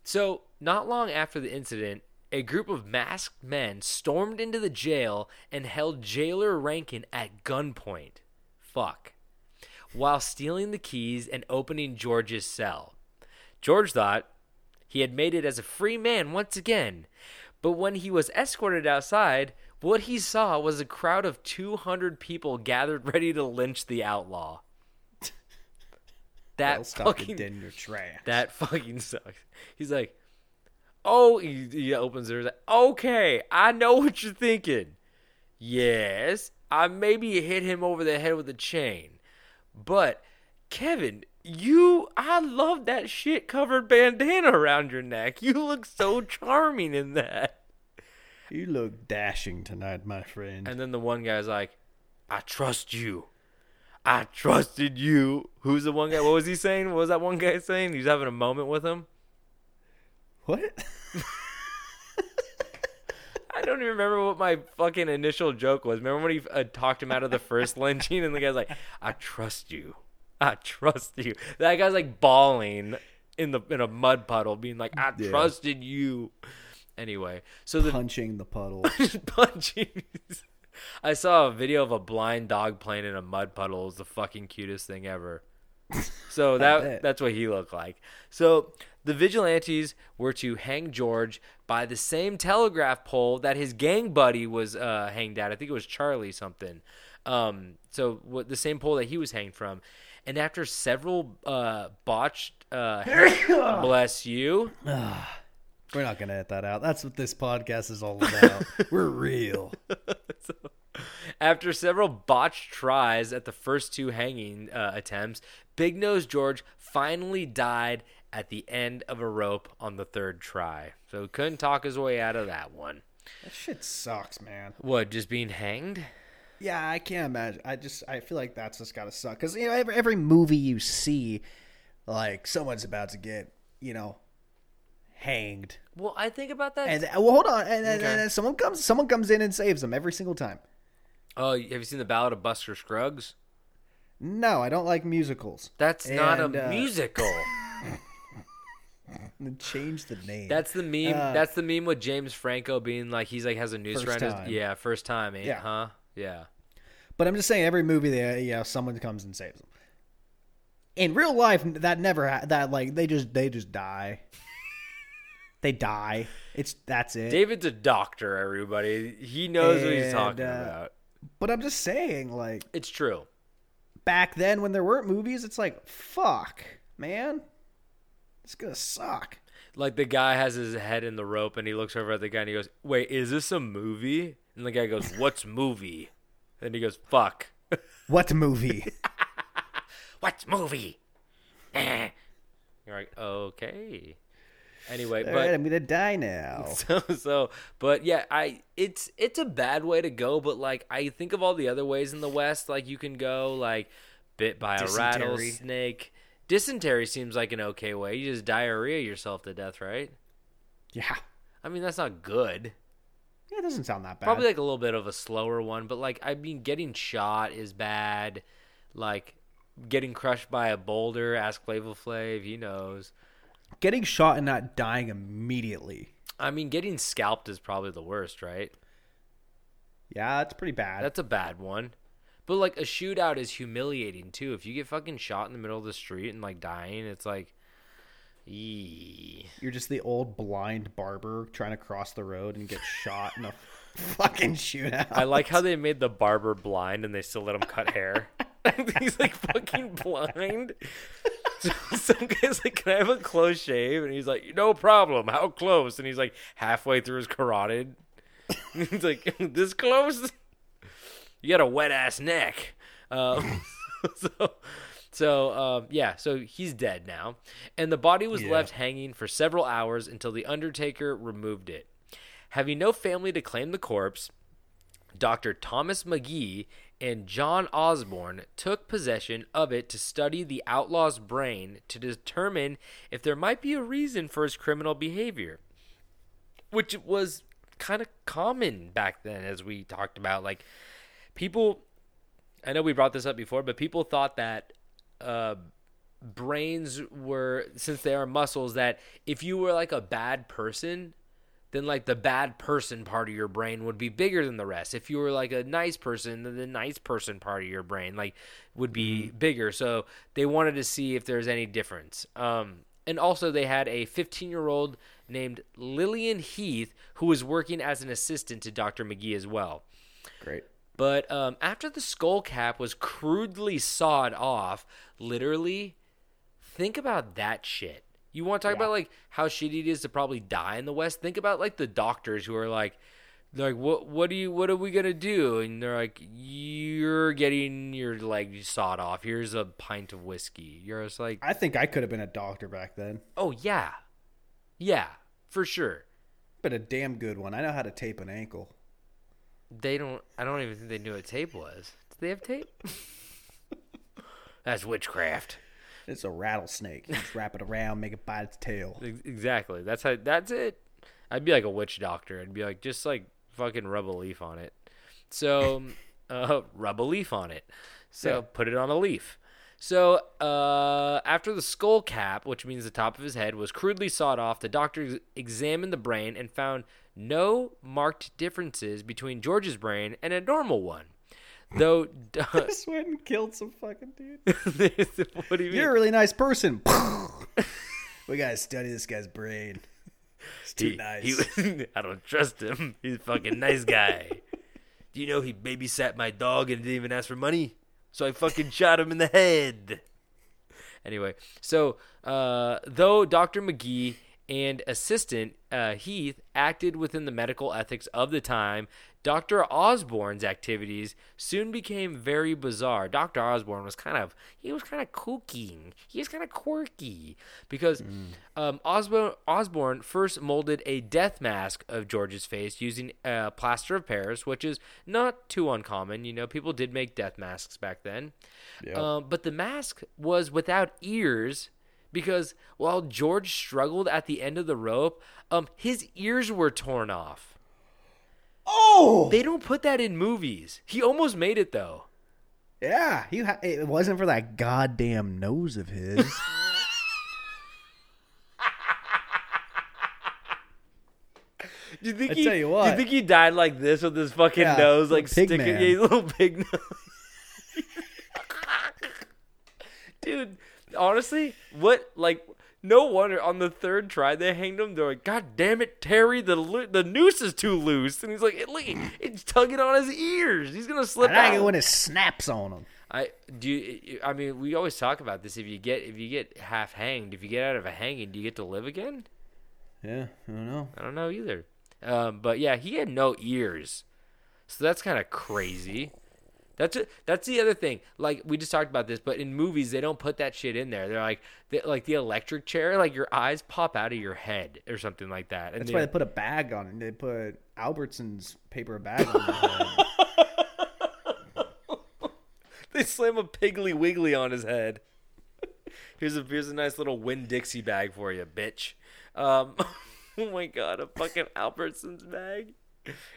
So, not long after the incident, a group of masked men stormed into the jail and held jailer Rankin at gunpoint. Fuck. While stealing the keys and opening George's cell. George thought he had made it as a free man once again. But when he was escorted outside, what he saw was a crowd of 200 people gathered ready to lynch the outlaw. That fucking dead in your tracks. that fucking sucks. He's like, "Oh," he, he opens it. Like, "Okay, I know what you're thinking. Yes, I maybe hit him over the head with a chain, but Kevin, you, I love that shit covered bandana around your neck. You look so charming in that." You look dashing tonight, my friend. And then the one guy's like, "I trust you." I trusted you. Who's the one guy? What was he saying? What was that one guy saying? He's having a moment with him. what? I don't even remember what my fucking initial joke was. Remember when he uh, talked him out of the first lynching, and the guy's like, "I trust you, I trust you." That guy's like bawling in the in a mud puddle, being like, "I Yeah. trusted you." Anyway, so the Punching the puddle. punching. I saw a video of a blind dog playing in a mud puddle. It was the fucking cutest thing ever. So that that's what he looked like. So the vigilantes were to hang George by the same telegraph pole that his gang buddy was uh, hanged at. I think it was Charlie something. Um, so what the same pole that he was hanged from. And after several uh, botched, uh, bless you, We're not gonna edit that out. That's what this podcast is all about. We're real. After several botched tries at the first two hanging uh, attempts, Big Nose George finally died at the end of a rope on the third try. So he couldn't talk his way out of that one. That shit sucks, man. What, just being hanged? Yeah, I can't imagine. I just I feel like that's just gotta suck because you know every, every movie you see, like someone's about to get you know hanged, Well, I think about that. and well, hold on, and, and, Okay. and someone comes someone comes in and saves them every single time. oh, have you seen the Ballad of Buster Scruggs? No, I don't like musicals. That's not And, a uh, musical. Change the name. That's the meme. Uh, that's the meme with James Franco being like he's like has a news First friend. time. Yeah, first time. Eh? Yeah. Huh? Yeah. But I'm just saying, every movie, they yeah, someone comes and saves them. In real life, that never ha- that like they just they just die. They die. It's that's it. David's a doctor. Everybody, he knows what he's And, talking uh, about. But I'm just saying, like It's true. back then when there weren't movies, it's like fuck, man, it's gonna suck. Like the guy has his head in the rope and he looks over at the guy and he goes, "Wait, is this a movie?" And the guy goes, "What's movie?" And he goes, "Fuck." What movie? What's movie? Eh. You're like, okay. Anyway, All but right, I'm gonna die now. so so but yeah i it's it's a bad way to go but like i think of all the other ways in the west like you can go like bit by a rattlesnake. Dysentery seems like an okay way. You just diarrhea yourself to death right? Yeah, i mean that's not good. Yeah, it doesn't sound that bad. probably like a little bit of a slower one but like i mean getting shot is bad. Like getting crushed by a boulder ask flavor flav he knows Getting shot and not dying immediately. i mean getting scalped is probably the worst right Yeah, that's pretty bad. That's a bad one. But like a shootout is humiliating too. If you get fucking shot in the middle of the street and like dying, it's like, eee. You're just the old blind barber trying to cross the road and get shot in a fucking shootout. I like how they made the barber blind and they still let him cut hair. he's like fucking blind. So some guy's like, "Can I have a close shave?" And he's like, "No problem. How close?" And he's like halfway through his carotid. he's like, "This close? You got a wet ass neck." Um, so, so um, yeah. So he's dead now, and the body was Yeah. left hanging for several hours until the Undertaker removed it. Having no family to claim the corpse, Dr. Thomas Maghee and John Osborne took possession of it to study the outlaw's brain to determine if there might be a reason for his criminal behavior, which was kind of common back then, as we talked about. Like, people, I know we brought this up before, but people thought that uh, brains were, since they are muscles, that if you were like a bad person, then like the bad person part of your brain would be bigger than the rest. If you were like a nice person, then the nice person part of your brain like would be bigger. So they wanted to see if there's any difference. Um, and also they had a 15 year old named Lillian Heath, who was working as an assistant to Dr. Maghee as well. Great. But um, after the skull cap was crudely sawed off, literally, think about that shit. You want to talk about like how shitty it is to probably die in the West? Think about like the doctors who are like, like, what, what do you, what are we gonna do? And they're like, you're getting your leg sawed off. Here's a pint of whiskey. You're just like, I think I could have been a doctor back then. oh yeah, yeah, for sure. But a damn good one. I know how to tape an ankle. They don't. I don't even think they knew what tape was. Did they have tape? That's witchcraft. It's a rattlesnake. You just wrap it around, make it bite its tail. Exactly. That's how. That's it. I'd be like a witch doctor. I'd be like, just like fucking rub a leaf on it. So, uh, rub a leaf on it. So Yeah. put it on a leaf. So uh, after the skull cap, which means the top of his head, was crudely sawed off, the doctor examined the brain and found no marked differences between George's brain and a normal one. Though, Just went and killed some fucking dude. what do you mean? You're a really nice person. we gotta study this guy's brain. It's too He- nice. he I don't trust him. He's a fucking nice guy. Do you know he babysat my dog and didn't even ask for money? So I fucking shot him in the head. Anyway, so uh, though Dr. Maghee and assistant uh, Heath acted within the medical ethics of the time, Dr. Osborne's activities soon became very bizarre. Dr. Osborne was kind of he was kind of kooky. He was kind of quirky because um, Osborne Osborne first molded a death mask of George's face using uh, plaster of Paris, which is not too uncommon. You know, people did make death masks back then. Um, but the mask was without ears because while George struggled at the end of the rope, um, his ears were torn off. Oh, They don't put that in movies. He almost made it though. yeah. You ha- it wasn't for that goddamn nose of his. Do you think I he, tell you what. Do you think he died like this with his fucking Yeah, nose, like sticking, man. yeah, little pig nose? Dude, honestly, what like? No wonder on the third try they hanged him. They're like, "God damn it, Terry! The lo- the noose is too loose," and he's like, "Look, it's tugging on his ears. He's gonna slip I like it out." when it snaps on him. I do. You, I mean, we always talk about this. If you get if you get half hanged, if you get out of a hanging, do you get to live again? Yeah, I don't know. I don't know either. Um, but yeah, he had no ears, so that's kind of crazy. That's a, that's the other thing. Like we just talked about this, but in movies they don't put that shit in there. They're like they, like the electric chair, like your eyes pop out of your head or something like that. And That's they- why they put a bag on it. They put Albertson's paper bag on head. they slam a Piggly Wiggly on his head. Here's a here's a nice little Winn-Dixie bag for you, bitch. Um, oh my god, a fucking Albertsons bag.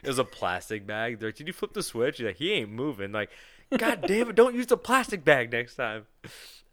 It was a plastic bag. They're like, did you flip the switch? He's like, he ain't moving. Like, god damn it, don't use the plastic bag next time.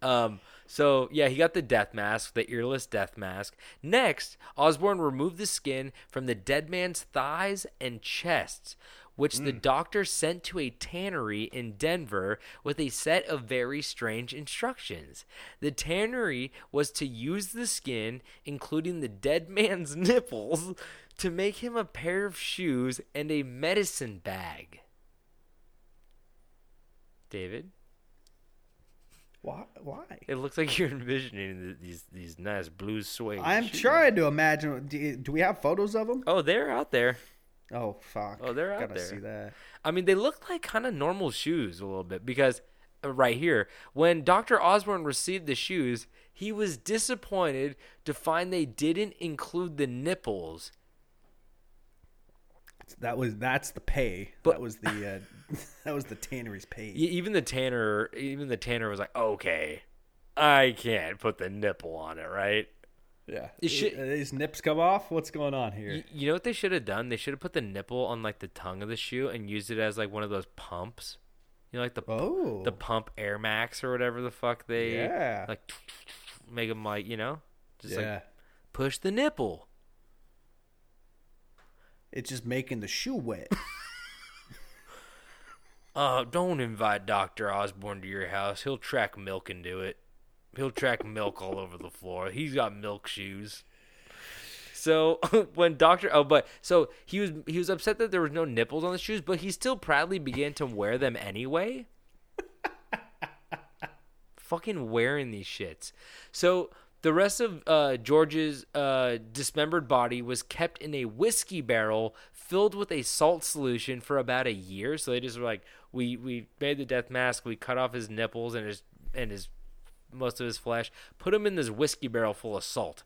Um, so yeah, he got the death mask, the earless death mask. Next, Osborne removed the skin from the dead man's thighs and chests, which the doctor sent to a tannery in Denver with a set of very strange instructions. The tannery was to use the skin, including the dead man's nipples, to make him a pair of shoes and a medicine bag. David? Why? Why? It looks like you're envisioning these these nice blue suede. I'm shoes. trying to imagine. Do, do we have photos of them? Oh, they're out there. Oh fuck! Oh, they're out Gotta there. see that. I mean, they look like kind of normal shoes a little bit because uh, right here, when Dr. Osborne received the shoes, he was disappointed to find they didn't include the nipples. That was that's the pay. But- that was the uh, that was the tannery's pay. Even the tanner, even the tanner was like, "Okay, I can't put the nipple on it, right?" Yeah. Should- Uh, these nips come off. What's going on here? You, you know what they should have done? They should have put the nipple on like the tongue of the shoe and used it as like one of those pumps. You know, like the oh. the pump Air Max or whatever the fuck they Yeah. like make them like you know just yeah. like push the nipple. It's just making the shoe wet. Uh, don't invite Doctor Osborne to your house. He'll track milk into it. He'll track milk all over the floor. He's got milk shoes. So when Doctor oh but so he was he was upset that there was no nipples on the shoes, but he still proudly began to wear them anyway. Fucking wearing these shits. So the rest of uh, George's uh, dismembered body was kept in a whiskey barrel filled with a salt solution for about a year. So they just were like, we we made the death mask, we cut off his nipples and his and his most of his flesh, put him in this whiskey barrel full of salt.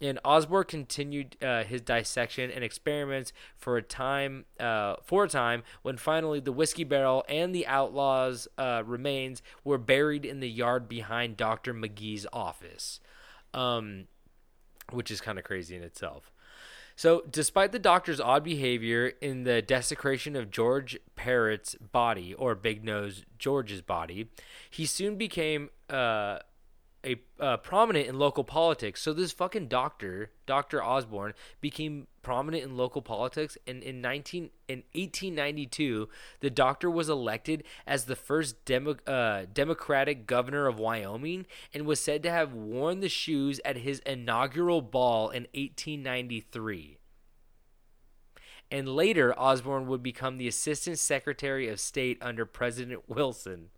And Osborne continued uh, his dissection and experiments for a time, uh, for a time, when finally the whiskey barrel and the outlaw's uh, remains were buried in the yard behind Doctor Maghee's office, um, which is kind of crazy in itself. So, despite the doctor's odd behavior in the desecration of George Parrott's body, or Big Nose George's body, he soon became uh, a uh, prominent in local politics. So this fucking doctor, Doctor Osborne, became prominent in local politics. And in nineteen in eighteen ninety two, the doctor was elected as the first demo, uh, Democratic governor of Wyoming, and was said to have worn the shoes at his inaugural ball in eighteen ninety three. And later, Osborne would become the Assistant Secretary of State under President Wilson.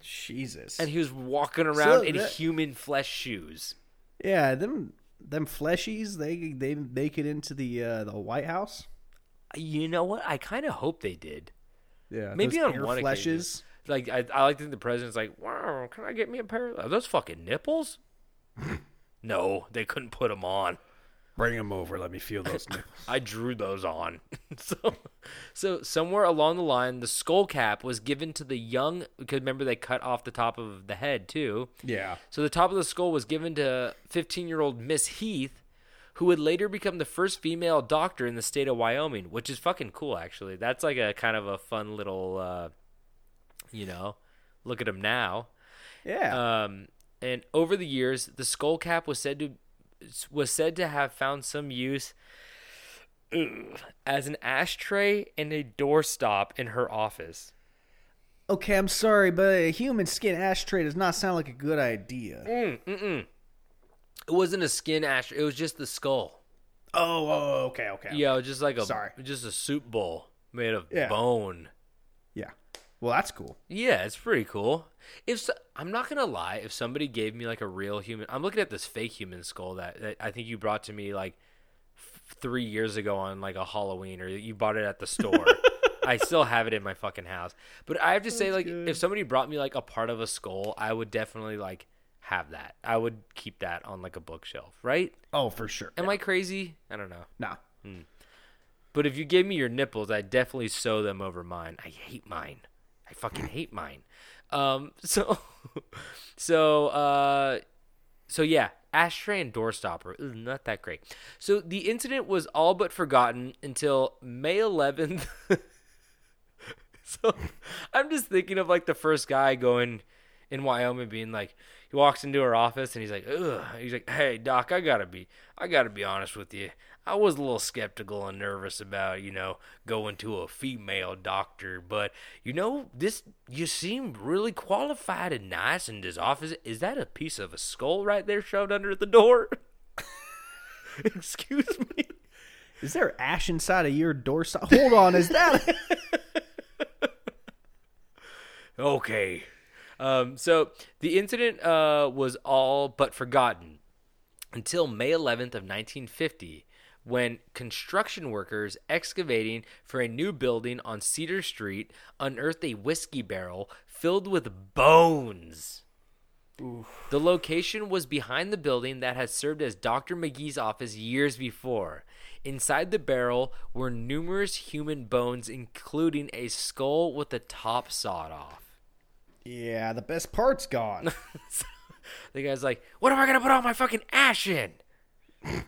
Jesus. And he was walking around So in that- human flesh shoes. yeah, them them fleshies, they they make it into the uh, the White House. You know what? I kind of hope they did. Yeah, Maybe on one fleshes. Like I, I like to think the president's like, "Wow, can I get me a pair of are those fucking nipples?" no, they couldn't put them on. Bring them over. Let me feel those nipples. I drew those on. so, so somewhere along the line, the skull cap was given to the young. Because remember, they cut off the top of the head too. yeah. So the top of the skull was given to 15-year-old Miss Heath, who would later become the first female doctor in the state of Wyoming, which is fucking cool. Actually, that's like a kind of a fun little, uh, you know, look at him now. Yeah. Um, and over the years, the skull cap was said to was said to have found some use ugh, as an ashtray and a doorstop in her office. okay, I'm sorry, but a human skin ashtray does not sound like a good idea. Mm, it wasn't a skin ashtray; it was just the skull. Oh, oh, oh, okay, okay. Yeah, it was just like a Sorry. just a soup bowl made of Yeah. bone. Yeah. Well, that's cool. Yeah, it's pretty cool. If so, I'm not gonna lie, if somebody gave me like a real human, I'm looking at this fake human skull that, that I think you brought to me like f- three years ago on like a Halloween, or you bought it at the store. I still have it in my fucking house. But I have to say, like, if somebody brought me like a part of a skull, I would definitely like have that. I would keep that on like a bookshelf, right? Oh, for sure. Am I crazy? I don't know. Nah. Hmm. But if you gave me your nipples, I'd definitely sew them over mine. I hate mine. I fucking hate mine. Um, so, so, uh, so yeah, ashtray and doorstopper, Ugh, not that great. So the incident was all but forgotten until May 11th. so I'm just thinking of like the first guy going in Wyoming being like, he walks into her office and he's like, ugh. He's like, hey, doc, I gotta be, I gotta be honest with you. I was a little skeptical and nervous about, you know, going to a female doctor, but you know, this you seem really qualified and nice in this office. Is that a piece of a skull right there shoved under the door? Excuse me. Is there ash inside of your doorstop? Hold on, is that? Okay. Um, so the incident uh, was all but forgotten until May 11th of 1950, when construction workers excavating for a new building on Cedar Street unearthed a whiskey barrel filled with bones. The location was behind the building that had served as Dr. Maghee's office years before. Inside the barrel were numerous human bones, including a skull with the top sawed off. yeah, the best part's gone. The guy's like, "What am I gonna put all my fucking ash in?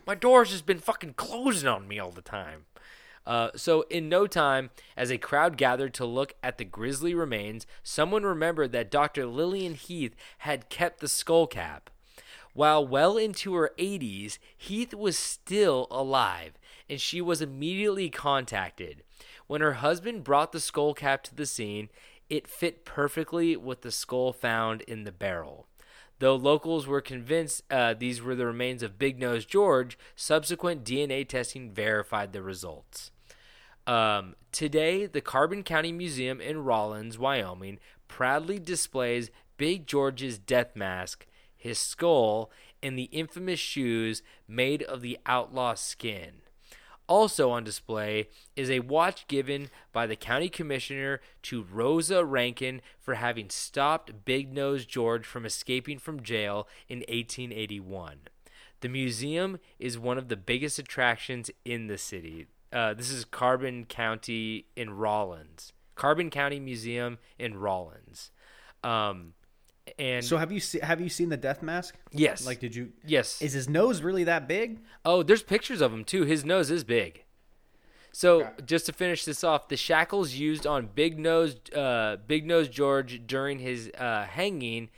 My door's just been fucking closing on me all the time." Uh, so, in no time, as a crowd gathered to look at the grisly remains, someone remembered that Dr. Lillian Heath had kept the skull cap. While well into her 80s, Heath was still alive, and she was immediately contacted. When her husband brought the skull cap to the scene, it fit perfectly with the skull found in the barrel. Though locals were convinced uh, these were the remains of Big Nose George, subsequent DNA testing verified the results. Um, today, the Carbon County Museum in Rawlins, Wyoming, proudly displays Big George's death mask, his skull, and the infamous shoes made of the outlaw skin. Also on display is a watch given by the county commissioner to Rosa Rankin for having stopped Big Nose George from escaping from jail in 1881. The museum is one of the biggest attractions in the city. Uh, this is Carbon County in Rawlins. Carbon County Museum in Rawlins. Um, and So have you se- have you seen the death mask? yes, Like, did you? yes, Is his nose really that big? Oh, there's pictures of him too. His nose is big. So just to finish this off, the shackles used on Big Nose, uh, Big Nose George during his uh, hanging,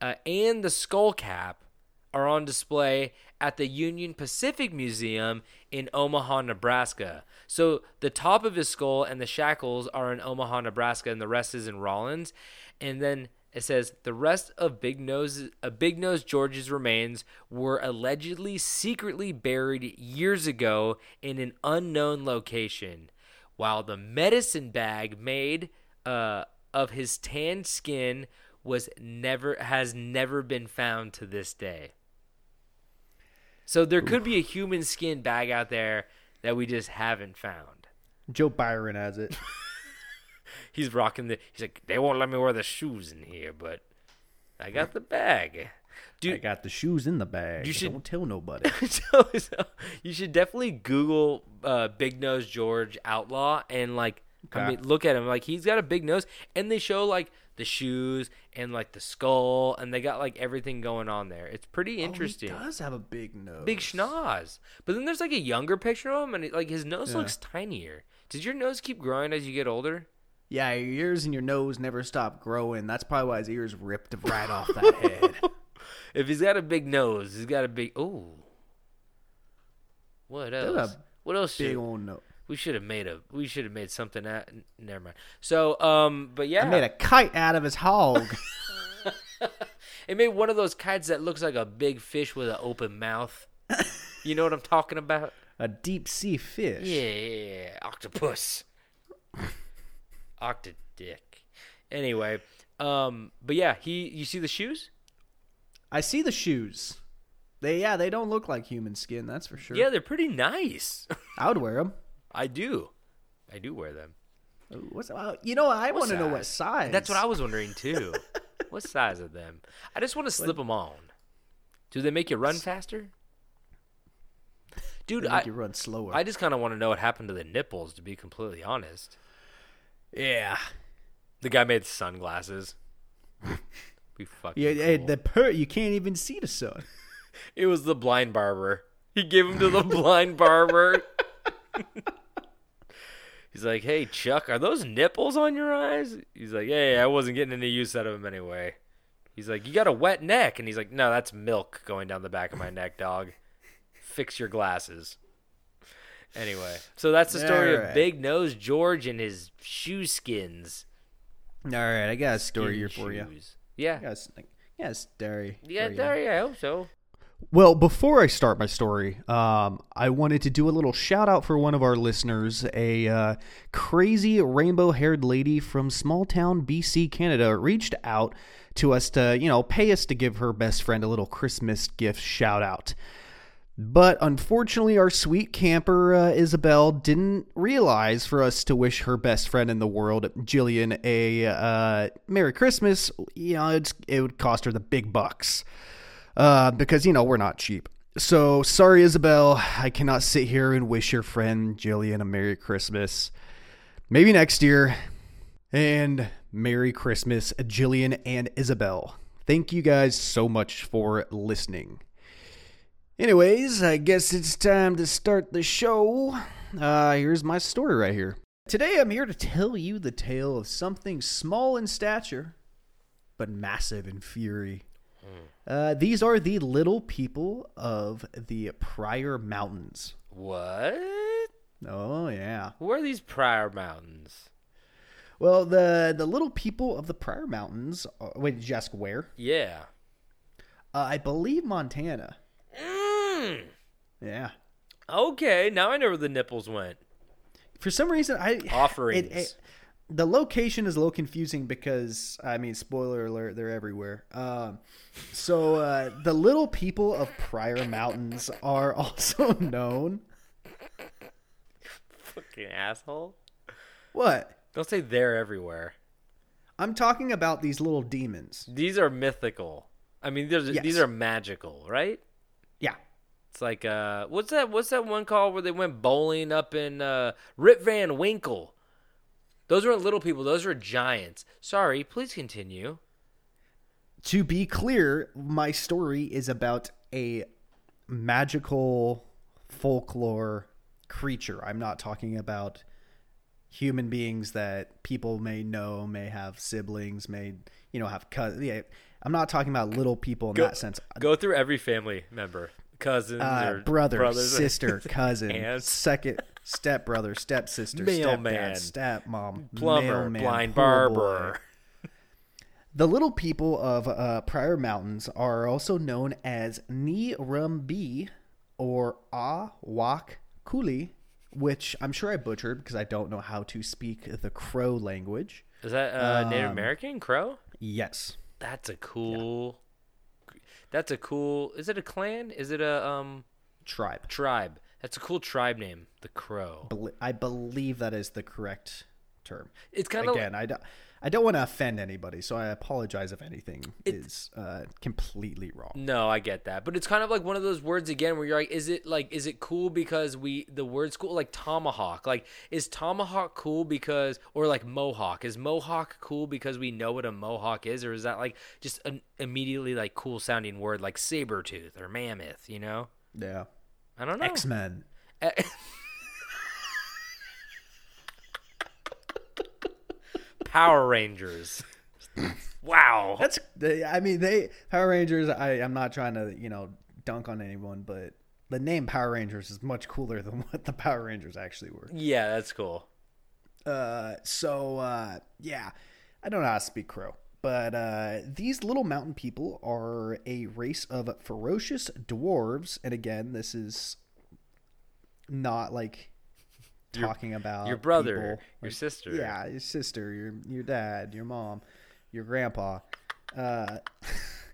uh, and the skull cap are on display at the Union Pacific Museum in Omaha, Nebraska. So the top of his skull and the shackles are in Omaha, Nebraska, and the rest is in Rawlins. And then it says the rest of Big Nose, uh, Big Nose George's remains were allegedly secretly buried years ago in an unknown location, while the medicine bag made uh, of his tanned skin was never has never been found to this day. So there could be a human skin bag out there that we just haven't found. Joe Byron has it. He's rocking the. He's like, they won't let me wear the shoes in here, but I got the bag. Dude, I got the shoes in the bag. You should- Don't tell nobody. so, so you should definitely Google uh, Big Nose George Outlaw and like, I mean, look at him. Like he's got a big nose, and they show like the shoes and like the skull, and they got like everything going on there. It's pretty interesting. Oh, he does have a big nose. big schnoz. But then there's like a younger picture of him, and it, like his nose Yeah. looks tinier. Did your nose keep growing as you get older? Yeah, your ears and your nose never stop growing. That's probably why his ears ripped right off that head. If he's got a big nose, he's got a big. Ooh. What else? What else? Big Should, old nose. we should have made a. We should have made something. At, n- never mind. So, um, but yeah, I made a kite out of his hog. it made one of those kites that looks like a big fish with an open mouth. you know what I'm talking about? a deep sea fish. Yeah, yeah, yeah. octopus, octodick. Anyway, um, but yeah, he. You see the shoes? I see the shoes. They yeah, they don't look like human skin. That's for sure. Yeah, they're pretty nice. I would wear them. I do. I do wear them. What's uh, you know? I want to know what size? That's what I was wondering too. what size of them? I just want to slip them on. Do they make you run faster? Dude, They I, make you run slower. I just kind of want to know what happened to the nipples. To be completely honest, yeah. the guy made sunglasses. Be fucking. Yeah, yeah, cool. the per you can't even see the sun. it was the blind barber. He gave him to the blind barber. He's like, "Hey Chuck, are those nipples on your eyes?" He's like, "Hey, I wasn't getting any use out of them anyway." He's like, "You got a wet neck," and he's like, "No, that's milk going down the back of my neck, dog. Fix your glasses." Anyway, so that's the story of Big Nose George and his shoe skins. All right, I got a story here for you. Yeah, Yes, story. yeah, there. I hope so. Well, before I start my story, um, I wanted to do a little shout out for one of our listeners, a uh, crazy rainbow haired lady from small town BC, Canada, reached out to us to, you know, pay us to give her best friend a little Christmas gift shout out. But unfortunately, our sweet camper uh, Isabel didn't realize for us to wish her best friend in the world, Jillian, a uh, Merry Christmas. You know, it would cost her the big bucks uh, because you know we're not cheap. So sorry, Isabel. I cannot sit here and wish your friend Jillian a Merry Christmas. Maybe next year. And Merry Christmas, Jillian and Isabel. Thank you guys so much for listening. Anyways, I guess it's time to start the show. Uh, here's my story right here. Today I'm here to tell you the tale of something small in stature, but massive in fury. Uh, these are the little people of the Pryor Mountains. What? Oh yeah. Who are these Pryor Mountains? Well, the the little people of the Pryor Mountains. Are, wait, did you ask where? Yeah. Uh, I believe Montana. Mm. Yeah. Okay, now I know where the nipples went. For some reason, I Offerings. it- it- the location is a little confusing because I mean, spoiler alert, they're everywhere. Um, so uh, the little people of Pryor Mountains are also known. Fucking asshole. What? Don't say they're everywhere. I'm talking about these little demons. These are mythical. I mean, Yes. these are magical, right? Yeah. It's like uh, what's that? What's that one called where they went bowling up in uh, Rip Van Winkle? Those weren't little people. Those were giants. Sorry. Please continue. To be clear, my story is about a magical folklore creature. I'm not talking about human beings that people may know, may have siblings, may you know have cousins. Yeah, I'm not talking about little people in Go- that sense. Go through every family member, cousins, Uh, brother, brothers. sister, cousin, Aunts. second step brother, step sister, Mailman. step mom, plumber, mailman, blind barber. The little people of uh, Pryor Mountains are also known as Ni Rumbi or Awak Kuli, which I'm sure I butchered because I don't know how to speak the Crow language. Is that uh, Um, Native American crow? Yes. That's a cool. That's a cool. Is it a clan? Is it a um Tribe. tribe? That's a cool tribe name, the Crow. Bel- I believe that is the correct term. It's kind of Again, I don't, I don't want to offend anybody, so I apologize if anything is uh, completely wrong. No, I get that, but it's kind of like one of those words again where you're like, is it like, is it cool because we the word's cool? Like tomahawk, like is tomahawk cool because, or like mohawk, is mohawk cool because we know what a mohawk is, or is that like just an immediately like cool sounding word like saber tooth or mammoth? You know, Yeah. I don't know. X Men. Power Rangers. wow. That's. they- I mean, they Power Rangers. I I'm not trying to you know dunk on anyone, but the name Power Rangers is much cooler than what the Power Rangers actually were. Yeah, that's cool. Uh, so uh, yeah, I don't know how to speak Crow, but uh, these little mountain people are a race of ferocious dwarves, and again, this is not like talking about your brother, people, your like- sister. Yeah, your sister, your your dad, your mom, your grandpa. Uh,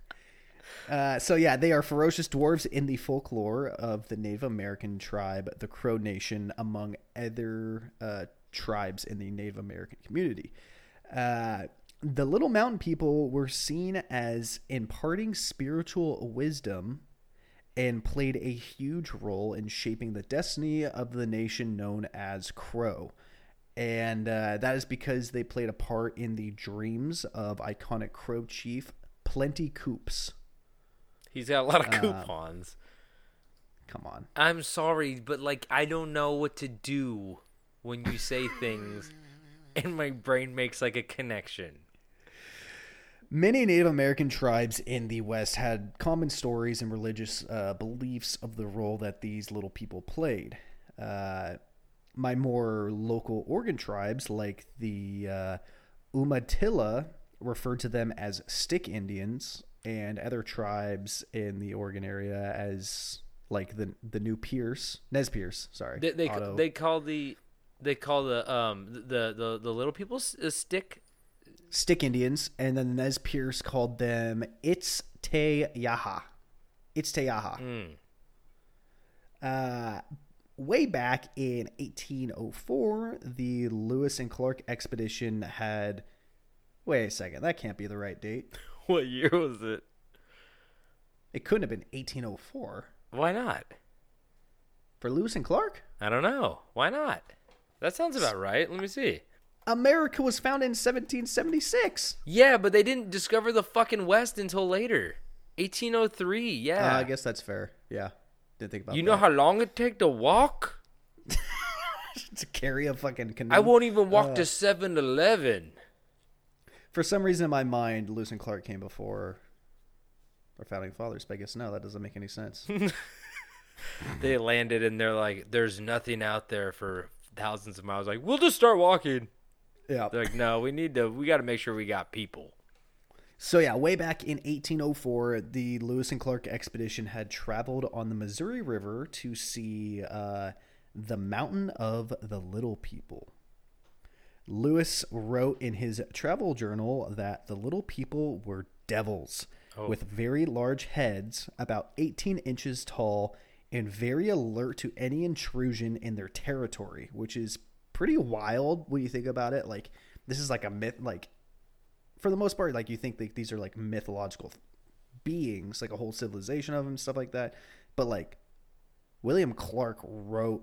uh, so yeah, they are ferocious dwarves in the folklore of the Native American tribe, the Crow Nation, among other uh, tribes in the Native American community. Uh, the Little Mountain people were seen as imparting spiritual wisdom and played a huge role in shaping the destiny of the nation known as Crow. And uh, that is because they played a part in the dreams of iconic Crow chief Plenty Coups. He's got a lot of Uh, coupons. Come on. I'm sorry, but like I don't know what to do when you say things and my brain makes like a connection. Many Native American tribes in the West had common stories and religious uh, beliefs of the role that these little people played. Uh, my more local Oregon tribes, like the uh, Umatilla, referred to them as stick Indians, and other tribes in the Oregon area as like the the new Pierce, Nez Perce. Sorry, They they, Otto. they call the they call the um the the the little people a stick. Stick Indians, and then Nez Perce called them It's Te Yaha. It's Te Yaha. Mm. Uh, way back in 1804, the Lewis and Clark expedition had. Wait a second, that can't be the right date. What year was it? It couldn't have been 1804 Why not? for Lewis and Clark. I don't know. Why not? That sounds about right. Let me see. America was founded in 1776. Yeah, but they didn't discover the fucking West until later. 1803. Yeah. Uh, I guess that's fair. Yeah, didn't think about. That. You know that. how long it take to walk? to carry a fucking canoe. I won't even walk Uh. to 7-Eleven. For some reason in my mind, Lewis and Clark came before our founding fathers. But I guess no, that doesn't make any sense. They landed and they're like, "There's nothing out there for thousands of miles." Like, we'll just start walking. Yeah. They're like, "No, we need to. We got to make sure we got people." So yeah, way back in 1804, the Lewis and Clark expedition had traveled on the Missouri River to see uh, the Mountain of the Little People. Lewis wrote in his travel journal that the little people were devils with very large heads, about 18 inches tall, and very alert to any intrusion in their territory, which is pretty wild when you think about it. Like, this is like a myth, like, for the most part, like, you think that these are like mythological beings, like a whole civilization of them, stuff like that. But, like, William Clark wrote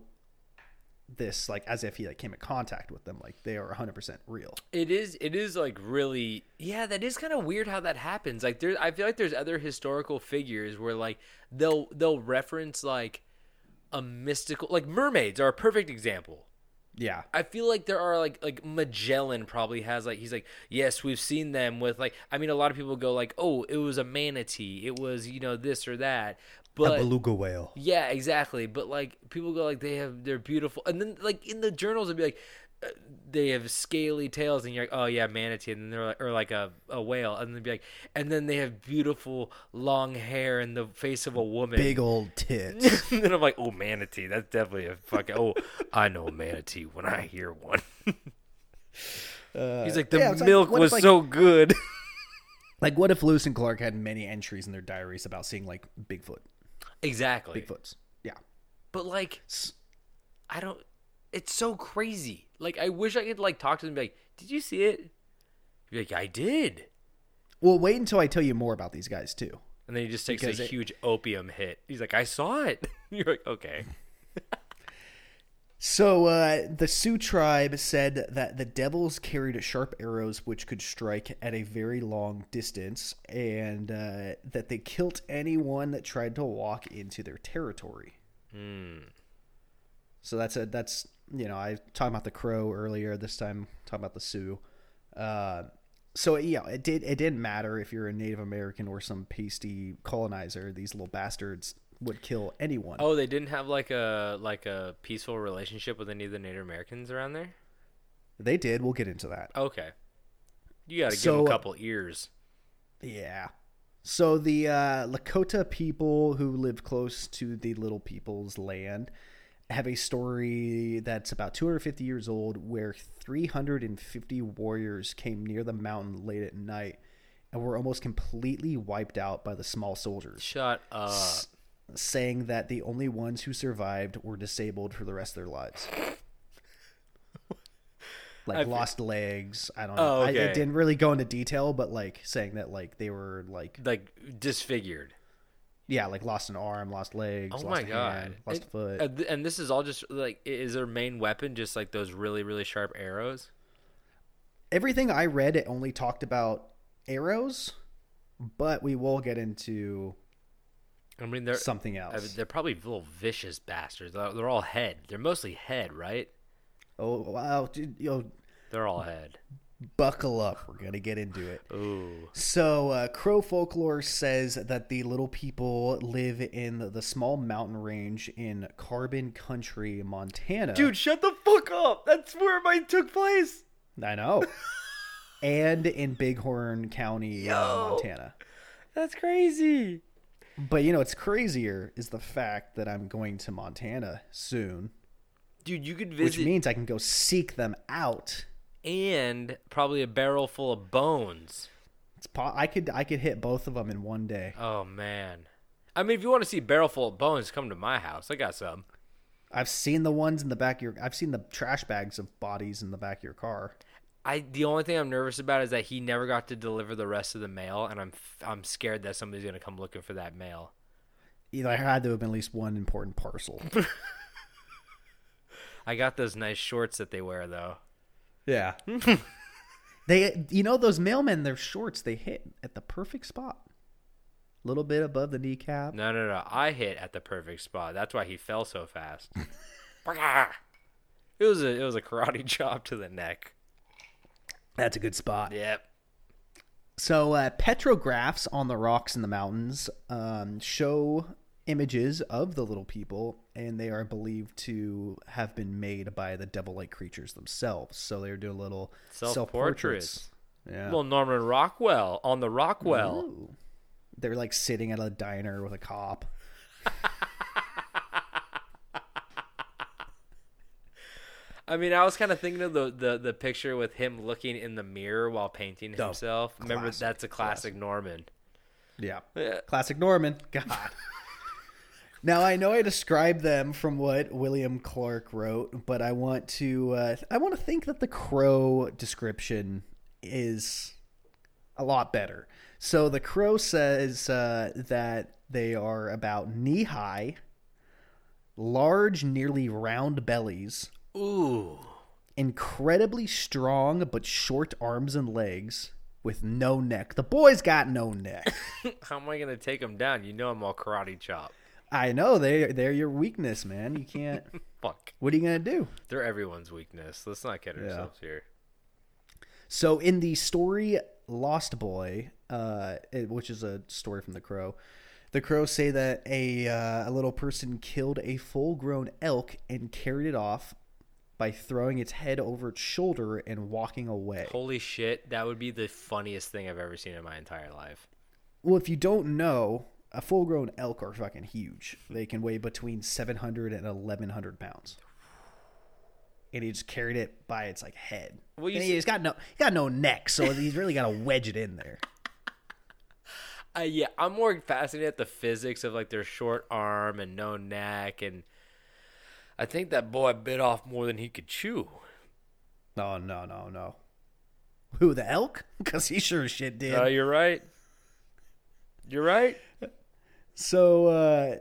this like as if he like came in contact with them like they are 100% real It is. It is like really. Yeah, that is kind of weird how that happens. Like there, I feel like there's other historical figures where like they'll they'll reference like a mystical like mermaids are a perfect example. Yeah. I feel like there are like like Magellan probably has like he's like yes we've seen them with like I mean a lot of people go like oh it was a manatee. It was you know this or that. But beluga whale. Yeah exactly. But like people go like they have they're beautiful. And then like in the journals it'd be like they have scaly tails and you're like oh yeah manatee and then they're like or like a, a whale and they'd be like and then they have beautiful long hair and the face of a woman big old tits and then I'm like, oh, manatee. That's definitely a fucking. Oh, I know a manatee when I hear one. Uh, He's like, the yeah, like, milk if, was like- so good. like what if lewis and clark had many entries in their diaries about seeing like bigfoot exactly. bigfoots yeah But like, I don't. It's so crazy. Like, I wish I could like talk to them and be like, did you see it? Be like, I did. well wait until i tell you more about these guys too And then he just takes Because a it- huge opium hit. He's like, I saw it. You're like, okay. So uh, the Sioux tribe said that the devils carried sharp arrows which could strike at a very long distance, and uh, that they killed anyone that tried to walk into their territory. So that's a that's you know I talked about the crow earlier. This time talking about the Sioux. Uh, so yeah, it did it didn't matter if you're a Native American or some pasty colonizer. These little bastards would kill anyone. Oh, they didn't have like a like a peaceful relationship with any of the Native Americans around there. They did. We'll get into that. Okay. You got to give So- them a couple ears. Yeah. So the uh, Lakota people who live close to the Little People's land have a story that's about 250 years old where 350 warriors came near the mountain late at night and were almost completely wiped out by the small soldiers, Shut up. saying that the only ones who survived were disabled for the rest of their lives. Like I've- lost legs. I don't Oh, know. I, okay. it didn't really go into detail, but like saying that like they were like Like disfigured. Yeah, like lost an arm, lost legs, Oh lost my a god. hand, lost a foot. and this is all just like is their main weapon just like those really really sharp arrows? Everything I read, it only talked about arrows, but we will get into I mean they're something I mean, else. they're probably little vicious bastards. They're, they're all head. They're mostly head, right? Oh wow, dude, yo, They're all head. Buckle up. We're gonna get into it. Ooh. So, uh, Crow folklore says that the little people live in the small mountain range in Carbon County, Montana. Dude, shut the fuck up. That's where mine took place. I know. and in Bighorn County, uh, Montana. That's crazy. But you know, what's crazier is the fact that I'm going to Montana soon, Dude, you could visit. which means I can go seek them out. And probably a barrel full of bones. It's po- I could I could hit both of them in one day. Oh man. I mean, if you want to see barrel full of bones, come to my house. I got some. I've seen the ones in the back of your. I've seen the trash bags of bodies in the back of your car. I the only thing I'm nervous about is that he never got to deliver the rest of the mail, and I'm I'm scared that somebody's gonna come looking for that mail. You know, there had to have been at least one important parcel. I got those nice shorts that they wear though. Yeah. they, you know, those mailmen, their shorts they hit at the perfect spot. A little bit above the kneecap. No, no, no. I hit at the perfect spot. That's why he fell so fast. it was a it was a karate chop to the neck. That's a good spot. Yep. So uh, petrographs on the rocks in the mountains um, show images of the little people, and they are believed to have been made by the devil-like creatures themselves. So they're doing little Self-portraits. self-portraits Yeah. Well, Norman Rockwell on the Rockwell. Ooh. They're like sitting at a diner with a cop. I mean, I was kind of thinking of the, the the picture with him looking in the mirror while painting Oh, himself. Remember, classic, that's a classic Norman. Yeah. Yeah. Classic Norman. God. now I know I described them from what William Clark wrote, but I want to uh, I want to think that the crow description is a lot better. So the crow says uh, that they are about knee high, large, nearly round bellies, Ooh, incredibly strong but short arms and legs, with no neck. The boy's got no neck. how am I gonna take him down? You know, I'm all karate chop. I know they they're your weakness, man. You can't. Fuck, what are you gonna do? they're everyone's weakness. Let's not kid ourselves here. So in the story Lost Boy, uh, it- which is a story from the Crow, the Crows say that a uh, a little person killed a full grown elk and carried it off by throwing its head over its shoulder and walking away. Holy shit, that would be the funniest thing I've ever seen in my entire life. Well, if you don't know, a full grown elk are fucking huge. They can weigh between 700 and 1100 pounds. And he just carried it by its like head. Well, you And see- he's got no he's got no neck, so he's really got to wedge it in there. Uh, yeah, I'm more fascinated at the physics of like their short arm and no neck, and I think that boy bit off more than he could chew. No, no, no, no. Who the elk? Because he sure as shit did. Uh, you're right. You're right. So uh,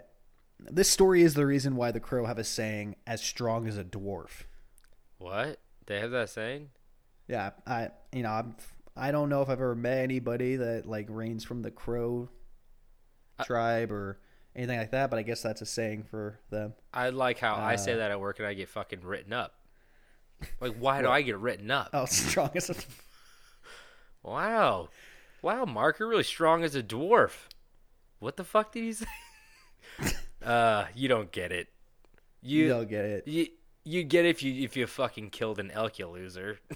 this story is the reason why the crow have a saying "as strong as a dwarf." What? They have that saying? Yeah, I you know I'm, I don't know if I've ever met anybody that like reigns from the crow tribe or anything like that, but I guess that's a saying for them. I like how I Uh, say that at work and I get fucking written up. Like, why do I get written up? Oh, strong as a Wow. Wow, Mark, you're really strong as a dwarf. What the fuck did he say? uh, you don't get it. you You don't get it. you you get it if you if you fucking killed an elk, you loser.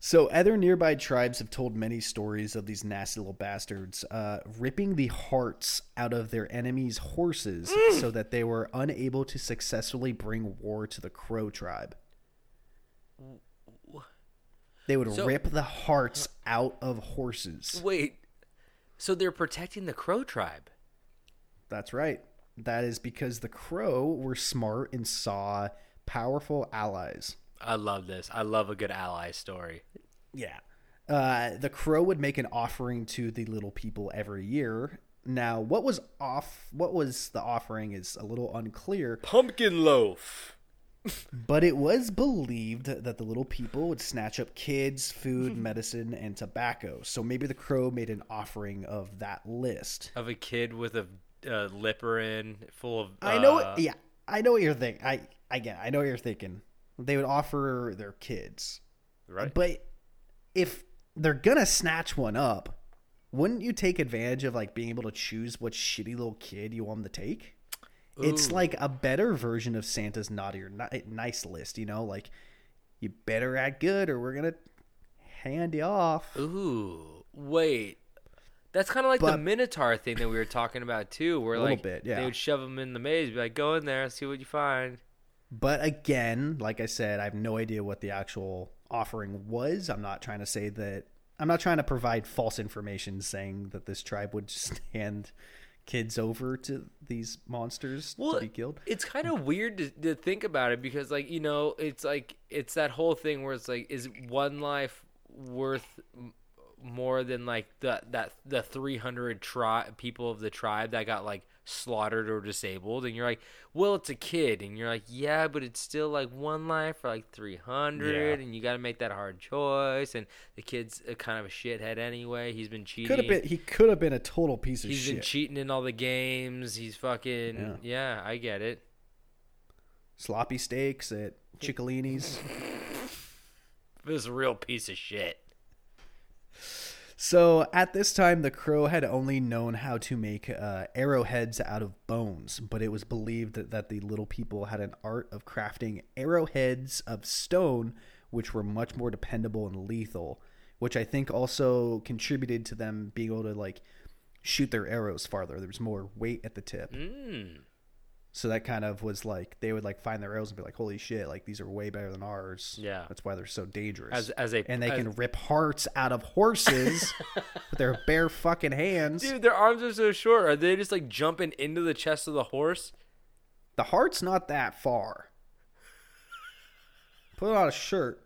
So, other nearby tribes have told many stories of these nasty little bastards uh, ripping the hearts out of their enemies' horses so that they were unable to successfully bring war to the Crow tribe. They would So- rip the hearts out of horses. Wait. So they're protecting the Crow tribe. That's right. That is because the Crow were smart and saw powerful allies. I love this. I love a good ally story. Yeah. Uh, the crow would make an offering to the little people every year. Now, what was off? What was the offering is a little unclear, Pumpkin loaf. But it was believed that the little people would snatch up kids, food, medicine, and tobacco. So maybe the crow made an offering of that list. Of a kid with a uh, lipper in full of. I know. uh, yeah, I know what you're thinking. I again, I know what you're thinking. They would offer their kids, Right. But if they're gonna snatch one up, wouldn't you take advantage of like being able to choose what shitty little kid you want them to take? It's Ooh. like a better version of Santa's naughty or ni- nice list, you know, like you better act good or we're gonna hand you off. Ooh, wait. That's kind of like the Minotaur thing that we were talking about too, where A like bit, yeah. they would shove them in the maze, be like, "Go in there, see what you find." But again, like I said, I have no idea what the actual offering was. I'm not trying to say that. I'm not trying to provide false information saying that this tribe would just hand kids over to these monsters to be killed. It's kind of weird to, to think about it because, like, you know, it's like it's that whole thing where it's like, is one life worth more than like the that the three hundred tri- people of the tribe that got like slaughtered or disabled? And you're like, well, it's a kid, and you're like, yeah, but it's still like one life for like three hundred, Yeah. and you got to make that hard choice. And the kid's a kind of a shithead anyway. He's been cheating. Could have been. He could have been a total piece of He's shit. been cheating in all the games. He's fucking Yeah. yeah. I get it. Sloppy steaks at Ciccolini's. This is a real piece of shit. So at this time, the crow had only known how to make uh, arrowheads out of bones, but it was believed that, that the little people had an art of crafting arrowheads of stone, which were much more dependable and lethal. which I think also contributed to them being able to like shoot their arrows farther. There was more weight at the tip. Mm. So that kind of was like they would like find their arrows and be like, "Holy shit! Like these are way better than ours." Yeah. that's why they're so dangerous. As as a and they as- can rip hearts out of horses with their bare fucking hands. Dude, their arms are so short. Are they just like jumping into the chest of the horse? The heart's not that far. Put on a shirt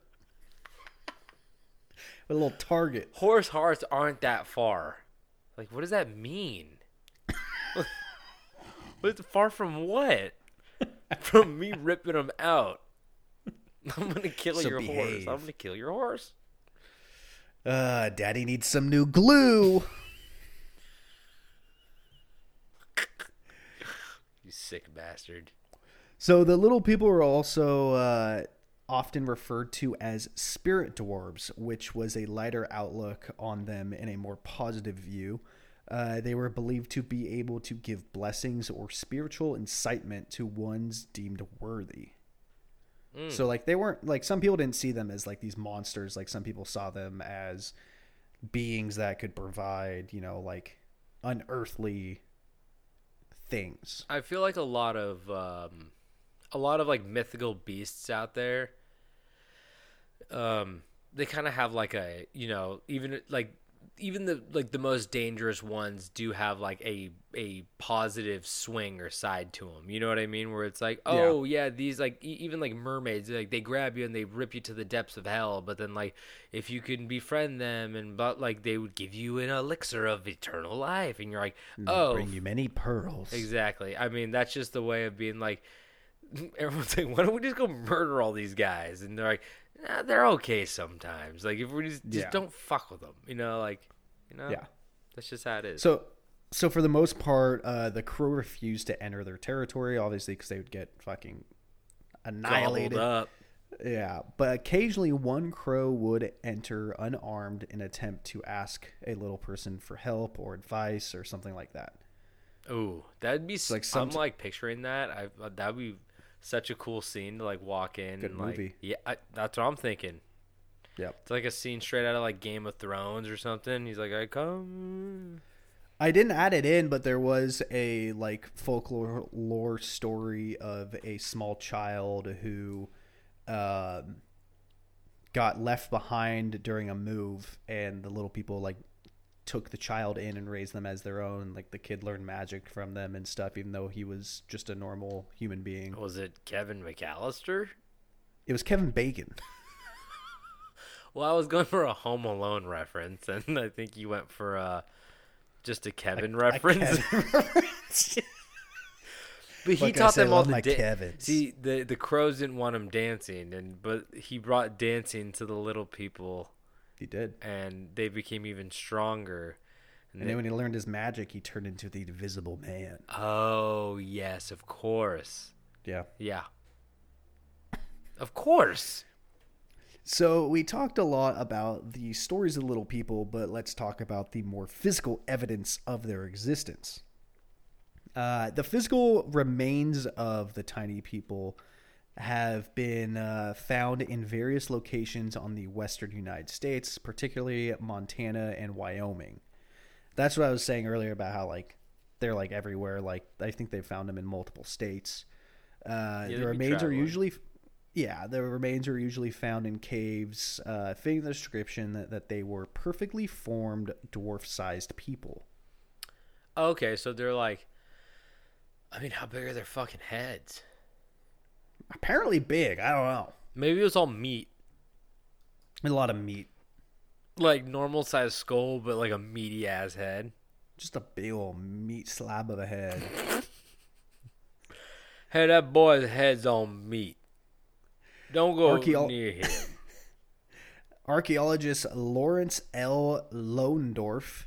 with a little target. Horse hearts aren't that far. Like, what does that mean? What's far from what? From me ripping them out. I'm gonna kill So your horse. I'm gonna kill your horse. Uh, Daddy needs some new glue. You sick bastard. So the little people were also uh, often referred to as spirit dwarves, which was a lighter outlook on them and a more positive view. Uh, they were believed to be able to give blessings or spiritual incitement to ones deemed worthy. So like they weren't like some people didn't see them as like these monsters. Like some people saw them as beings that could provide, you know, like unearthly things. I feel like a lot of um, a lot of like mythical beasts out there. Um, they kind of have like a you know even like even the like the most dangerous ones do have like a a positive swing or side to them. You know what I mean? Where it's like, oh yeah, these like e- even like mermaids, like they grab you and they rip you to the depths of hell. But then like if you can befriend them and but like they would give you an elixir of eternal life, and you're like, oh Bring you many pearls. Exactly. I mean, that's just the way of being like, everyone's like, why don't we just go murder all these guys? And they're like, nah, they're okay sometimes. Like, if we just, just Yeah. don't fuck with them, you know, like, you know, Yeah. that's just how it is. So, so for the most part, uh, the crew refused to enter their territory, obviously, because they would get fucking annihilated. Yeah, but occasionally one crow would enter unarmed and attempt to ask a little person for help or advice or something like that. Oh, that'd be, like some- I'm like picturing that. I, that'd be such a cool scene to like walk in Good and like, yeah, I, that's what I'm thinking. Yep. It's like a scene straight out of like Game of Thrones or something. He's like, I come. I didn't add it in, but there was a like folklore lore story of a small child who um, got left behind during a move, and the little people like took the child in and raised them as their own. Like the kid learned magic from them and stuff, even though he was just a normal human being. Was it Kevin McAllister? It was Kevin Bacon. Well, I was going for a Home Alone reference, and I think you went for uh, just a Kevin reference. but he Like taught said, them all the da-. See, the the crows didn't want him dancing, and but he brought dancing to the little people, He did. and they became even stronger. And then when he learned his magic, he turned into the Invisible Man. Oh yes, of course, Yeah. yeah, of course. So we talked a lot about the stories of little people, but let's talk about the more physical evidence of their existence. Uh, the physical remains of the tiny people have been uh, found in various locations on the western United States, particularly Montana and Wyoming. That's what I was saying earlier about how like they're like everywhere. Like I think they found them in multiple states. Uh, they'd the remains are usually, yeah, the remains are usually found in caves, uh, fitting the description that, that they were perfectly formed dwarf-sized people. Okay, so they're like, I mean, how big are their fucking heads? Apparently big. I don't know. Maybe it was all meat. A lot of meat. like normal size skull, but like a meaty ass head. Just a big old meat slab of a head. Hey, that boy's head's on meat. Don't go near him. Archaeologist Lawrence L. Loendorf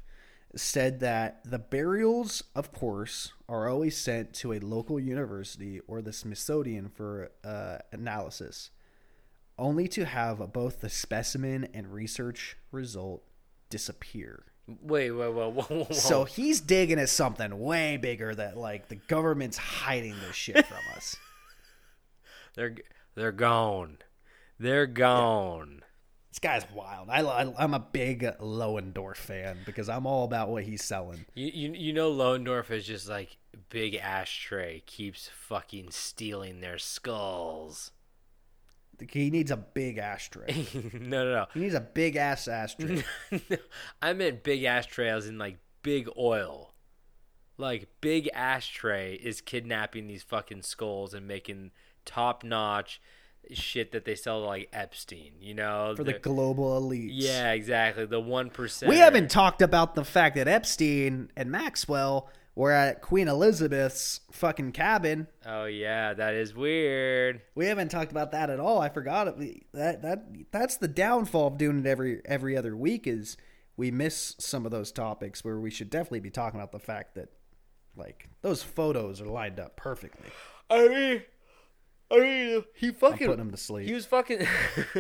said that the burials, of course, are always sent to a local university or the Smithsonian for uh, analysis, only to have both the specimen and research result disappear. wait, wait, wait, whoa, whoa, whoa. So he's digging at something way bigger that like the government's hiding this shit from us. they're they're gone. They're gone. It's guy's wild. I, I I'm a big Loendorf fan because I'm all about what he's selling. You, you you know Loendorf is just like big ashtray keeps fucking stealing their skulls. He needs a big ashtray. No, no, no, He needs a big ass ashtray. no. I meant big ashtray as in like big oil. Like big ashtray is kidnapping these fucking skulls and making top notch shit that they sell to like Epstein, you know? for the They're- global elites. Yeah, exactly. The one percent. We haven't talked about the fact that Epstein and Maxwell were at Queen Elizabeth's fucking cabin. Oh yeah, that is weird. We haven't talked about that at all. I forgot it. That that that's the downfall of doing it every every other week is we miss some of those topics where we should definitely be talking about the fact that like those photos are lined up perfectly. I mean, I mean, he fucking put him to sleep. He was fucking,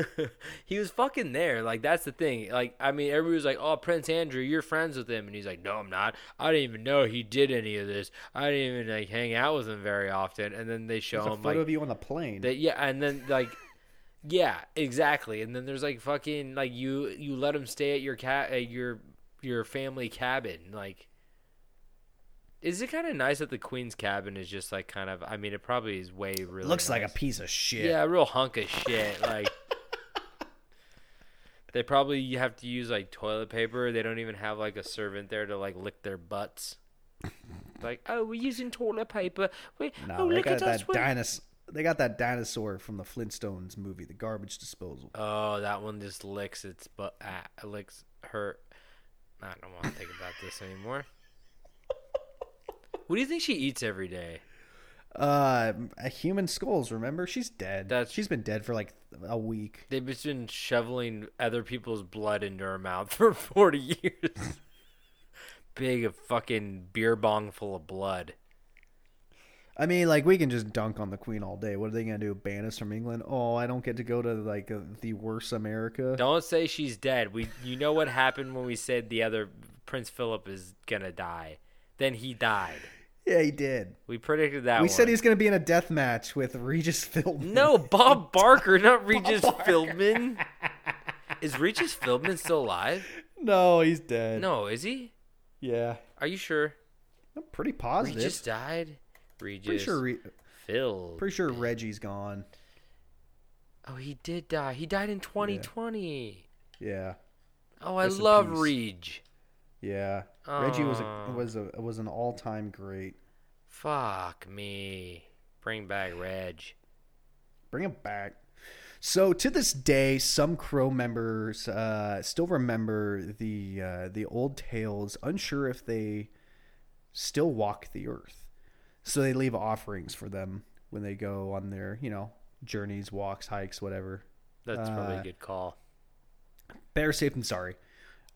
he was fucking there. Like that's the thing. Like I mean, everybody was like, "Oh, Prince Andrew, you're friends with him," and he's like, "No, I'm not. I didn't even know he did any of this. I didn't even like hang out with him very often." And then they show There's a him photo like of you on the plane. that, yeah, and then like. Yeah, exactly. And then there's like fucking like you you let him stay at your cat at your your family cabin. Like is it kind of nice that the queen's cabin is just like kind of I mean it probably is way really Looks like a piece of shit. Yeah, a real hunk of shit. Like they probably have to use like toilet paper. They don't even have like a servant there to like lick their butts. Like, oh, we're using toilet paper. We, No, oh, they look got at that we're-" dinosaur. They got that dinosaur from the Flintstones movie, The Garbage Disposal. Oh, that one just licks its butt. Ah, licks her. I don't want to think about this anymore. What do you think she eats every day? Uh, human skulls. Remember, she's dead. That's- she's been dead for like a week. They've just been shoveling other people's blood into her mouth for 40 years. Big fucking beer bong full of blood. I mean, like we can just dunk on the Queen all day. What are they gonna do? Ban us from England? Oh, I don't get to go to like uh, the worst America. Don't say she's dead. We, you know what happened when we said the other Prince Philip is gonna die. Then he died. Yeah, he did. We predicted that. we one. said he's gonna be in a death match with Regis Philbin. no Bob Barker, not Regis Philbin. Is Regis Philbin still alive? no, he's dead. No, is he? Yeah, Are you sure? I'm pretty positive. Regis died. Regis. pretty sure. Re- Phil. pretty sure Reggie's gone. Oh, he did die. He died in 2020. Yeah, Oh, I Rest love. Reg. Yeah. Reggie was a, was a was an all time great. Fuck me. Bring back Reg. Bring him back. So to this day, some Crow members uh, still remember the uh, the old tales, unsure if they still walk the earth. So they leave offerings for them when they go on their you know journeys, walks, hikes, whatever. That's probably Uh, a good call. Better safe than sorry.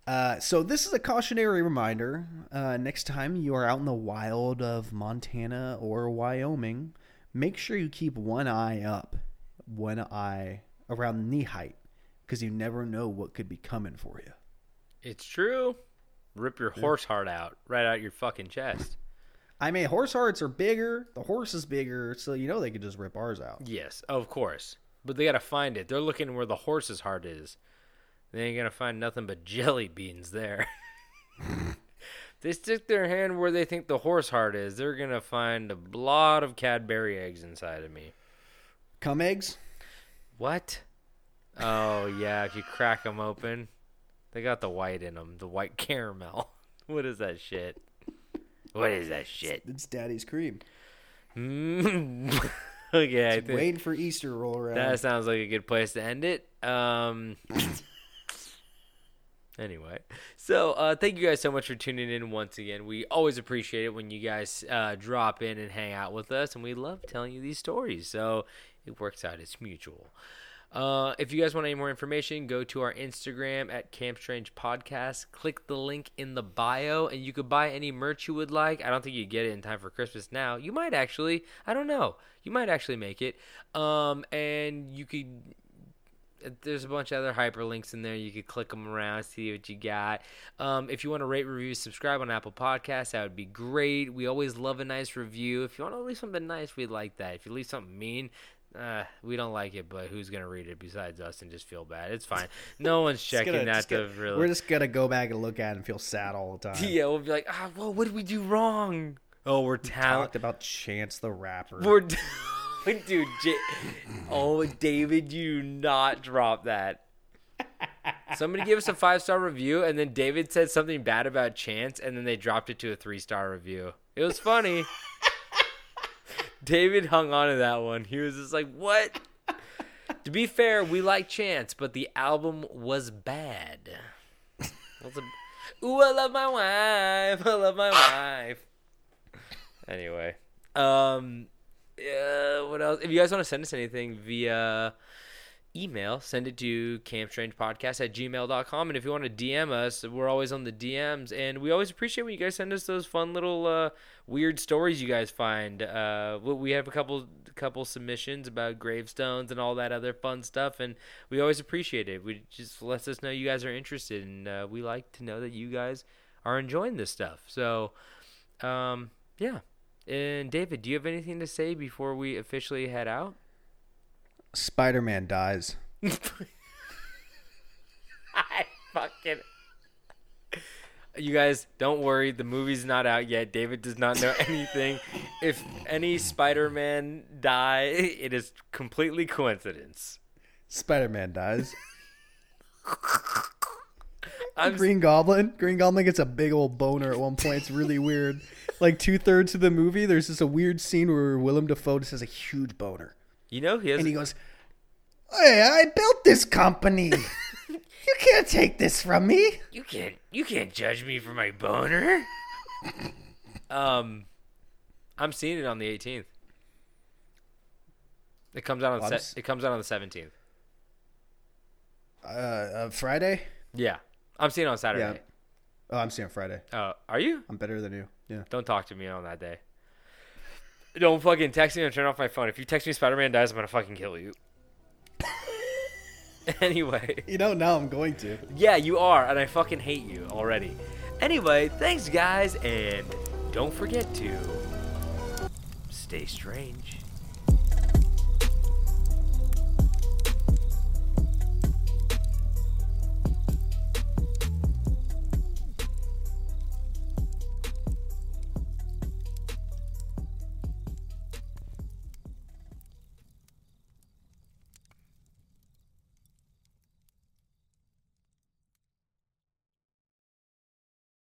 Uh, so this is a cautionary reminder. Uh, next time you are out in the wild of Montana or Wyoming, make sure you keep one eye up, one eye around knee height, because you never know what could be coming for you. It's true. Rip your horse heart out right out your fucking chest. I mean, horse hearts are bigger. The horse is bigger, so you know they could just rip ours out. Yes, of course. But they gotta find it. They're looking where the horse's heart is. They ain't gonna find nothing but jelly beans there. they stick their hand where they think the horse heart is. They're gonna find a lot of Cadbury eggs inside of me. Cum eggs? What? Oh yeah, if you crack them open, they got the white in them, the white caramel. What is that shit? What is that shit? It's Daddy's cream. Mm. okay, I think Waiting for Easter to roll around. that sounds like a good place to end it. Um. Anyway, so uh, thank you guys so much for tuning in once again. We always appreciate it when you guys uh, drop in and hang out with us, and we love telling you these stories. So it works out; it's mutual. Uh, if you guys want any more information, go to our Instagram at Camp Strange Podcast. Click the link in the bio, and you could buy any merch you would like. I don't think you get it in time for Christmas now. You might actually. I don't know. You might actually make it. Um, and you could there's a bunch of other hyperlinks in there. You could click them around, see what you got. Um, if you want to rate, review, subscribe on Apple Podcasts, that would be great. We always love a nice review. If you want to leave something nice, we like that. If you leave something mean, uh, we don't like it, but who's gonna read it besides us and just feel bad? It's fine. No one's checking gonna- that gonna- really. We're just gonna go back and look at it and feel sad all the time. yeah, we'll be like, ah, well, what did we do wrong? Oh, we're Talked talented. about Chance the Rapper. We're dude, J- oh, David, you not drop that. Somebody give us a five star review, and then David said something bad about Chance, and then they dropped it to a three star review. It was funny. David hung on to that one. He was just like, "What?" to be fair, we like Chance, but the album was bad. Was a- Ooh, I love my wife. I love my wife. Anyway, um, uh, what else? If you guys want to send us anything via email, send it to campstrangepodcast at gmail.com. And if you want to DM us, we're always on the DMs. And we always appreciate when you guys send us those fun little uh, weird stories you guys find. Uh, we- we have a couple couple submissions about gravestones and all that other fun stuff. And we always appreciate it. We just lets us know you guys are interested. And uh, we like to know that you guys are enjoying this stuff. So, um, yeah. And David, do you have anything to say before we officially head out? Spider Man dies. I fucking. You guys, don't worry. The movie's not out yet. David does not know anything. if any Spider-Man die, it is completely coincidence. Spider Man dies. I'm Green Goblin. Green Goblin gets a big old boner at one point. It's really weird. Like two thirds of the movie, there's just a weird scene where Willem Dafoe just has a huge boner, You know he has. and he goes, "Hey, I built this company. you can't take this from me." you can't. You can't judge me for my boner. um, I'm seeing it on the 18th. It comes out on Well, I'm se- it comes out on the 17th. Uh, uh, Friday. Yeah, I'm seeing on Saturday. Yeah. Oh, I'm seeing Friday. Uh, are you? I'm better than you. Yeah. Don't talk to me on that day. Don't fucking text me and turn off my phone. If you text me Spider Man dies, I'm gonna fucking kill you. anyway. You know, now I'm going to. Yeah, you are, and I fucking hate you already. Anyway, thanks guys, and don't forget to stay strange.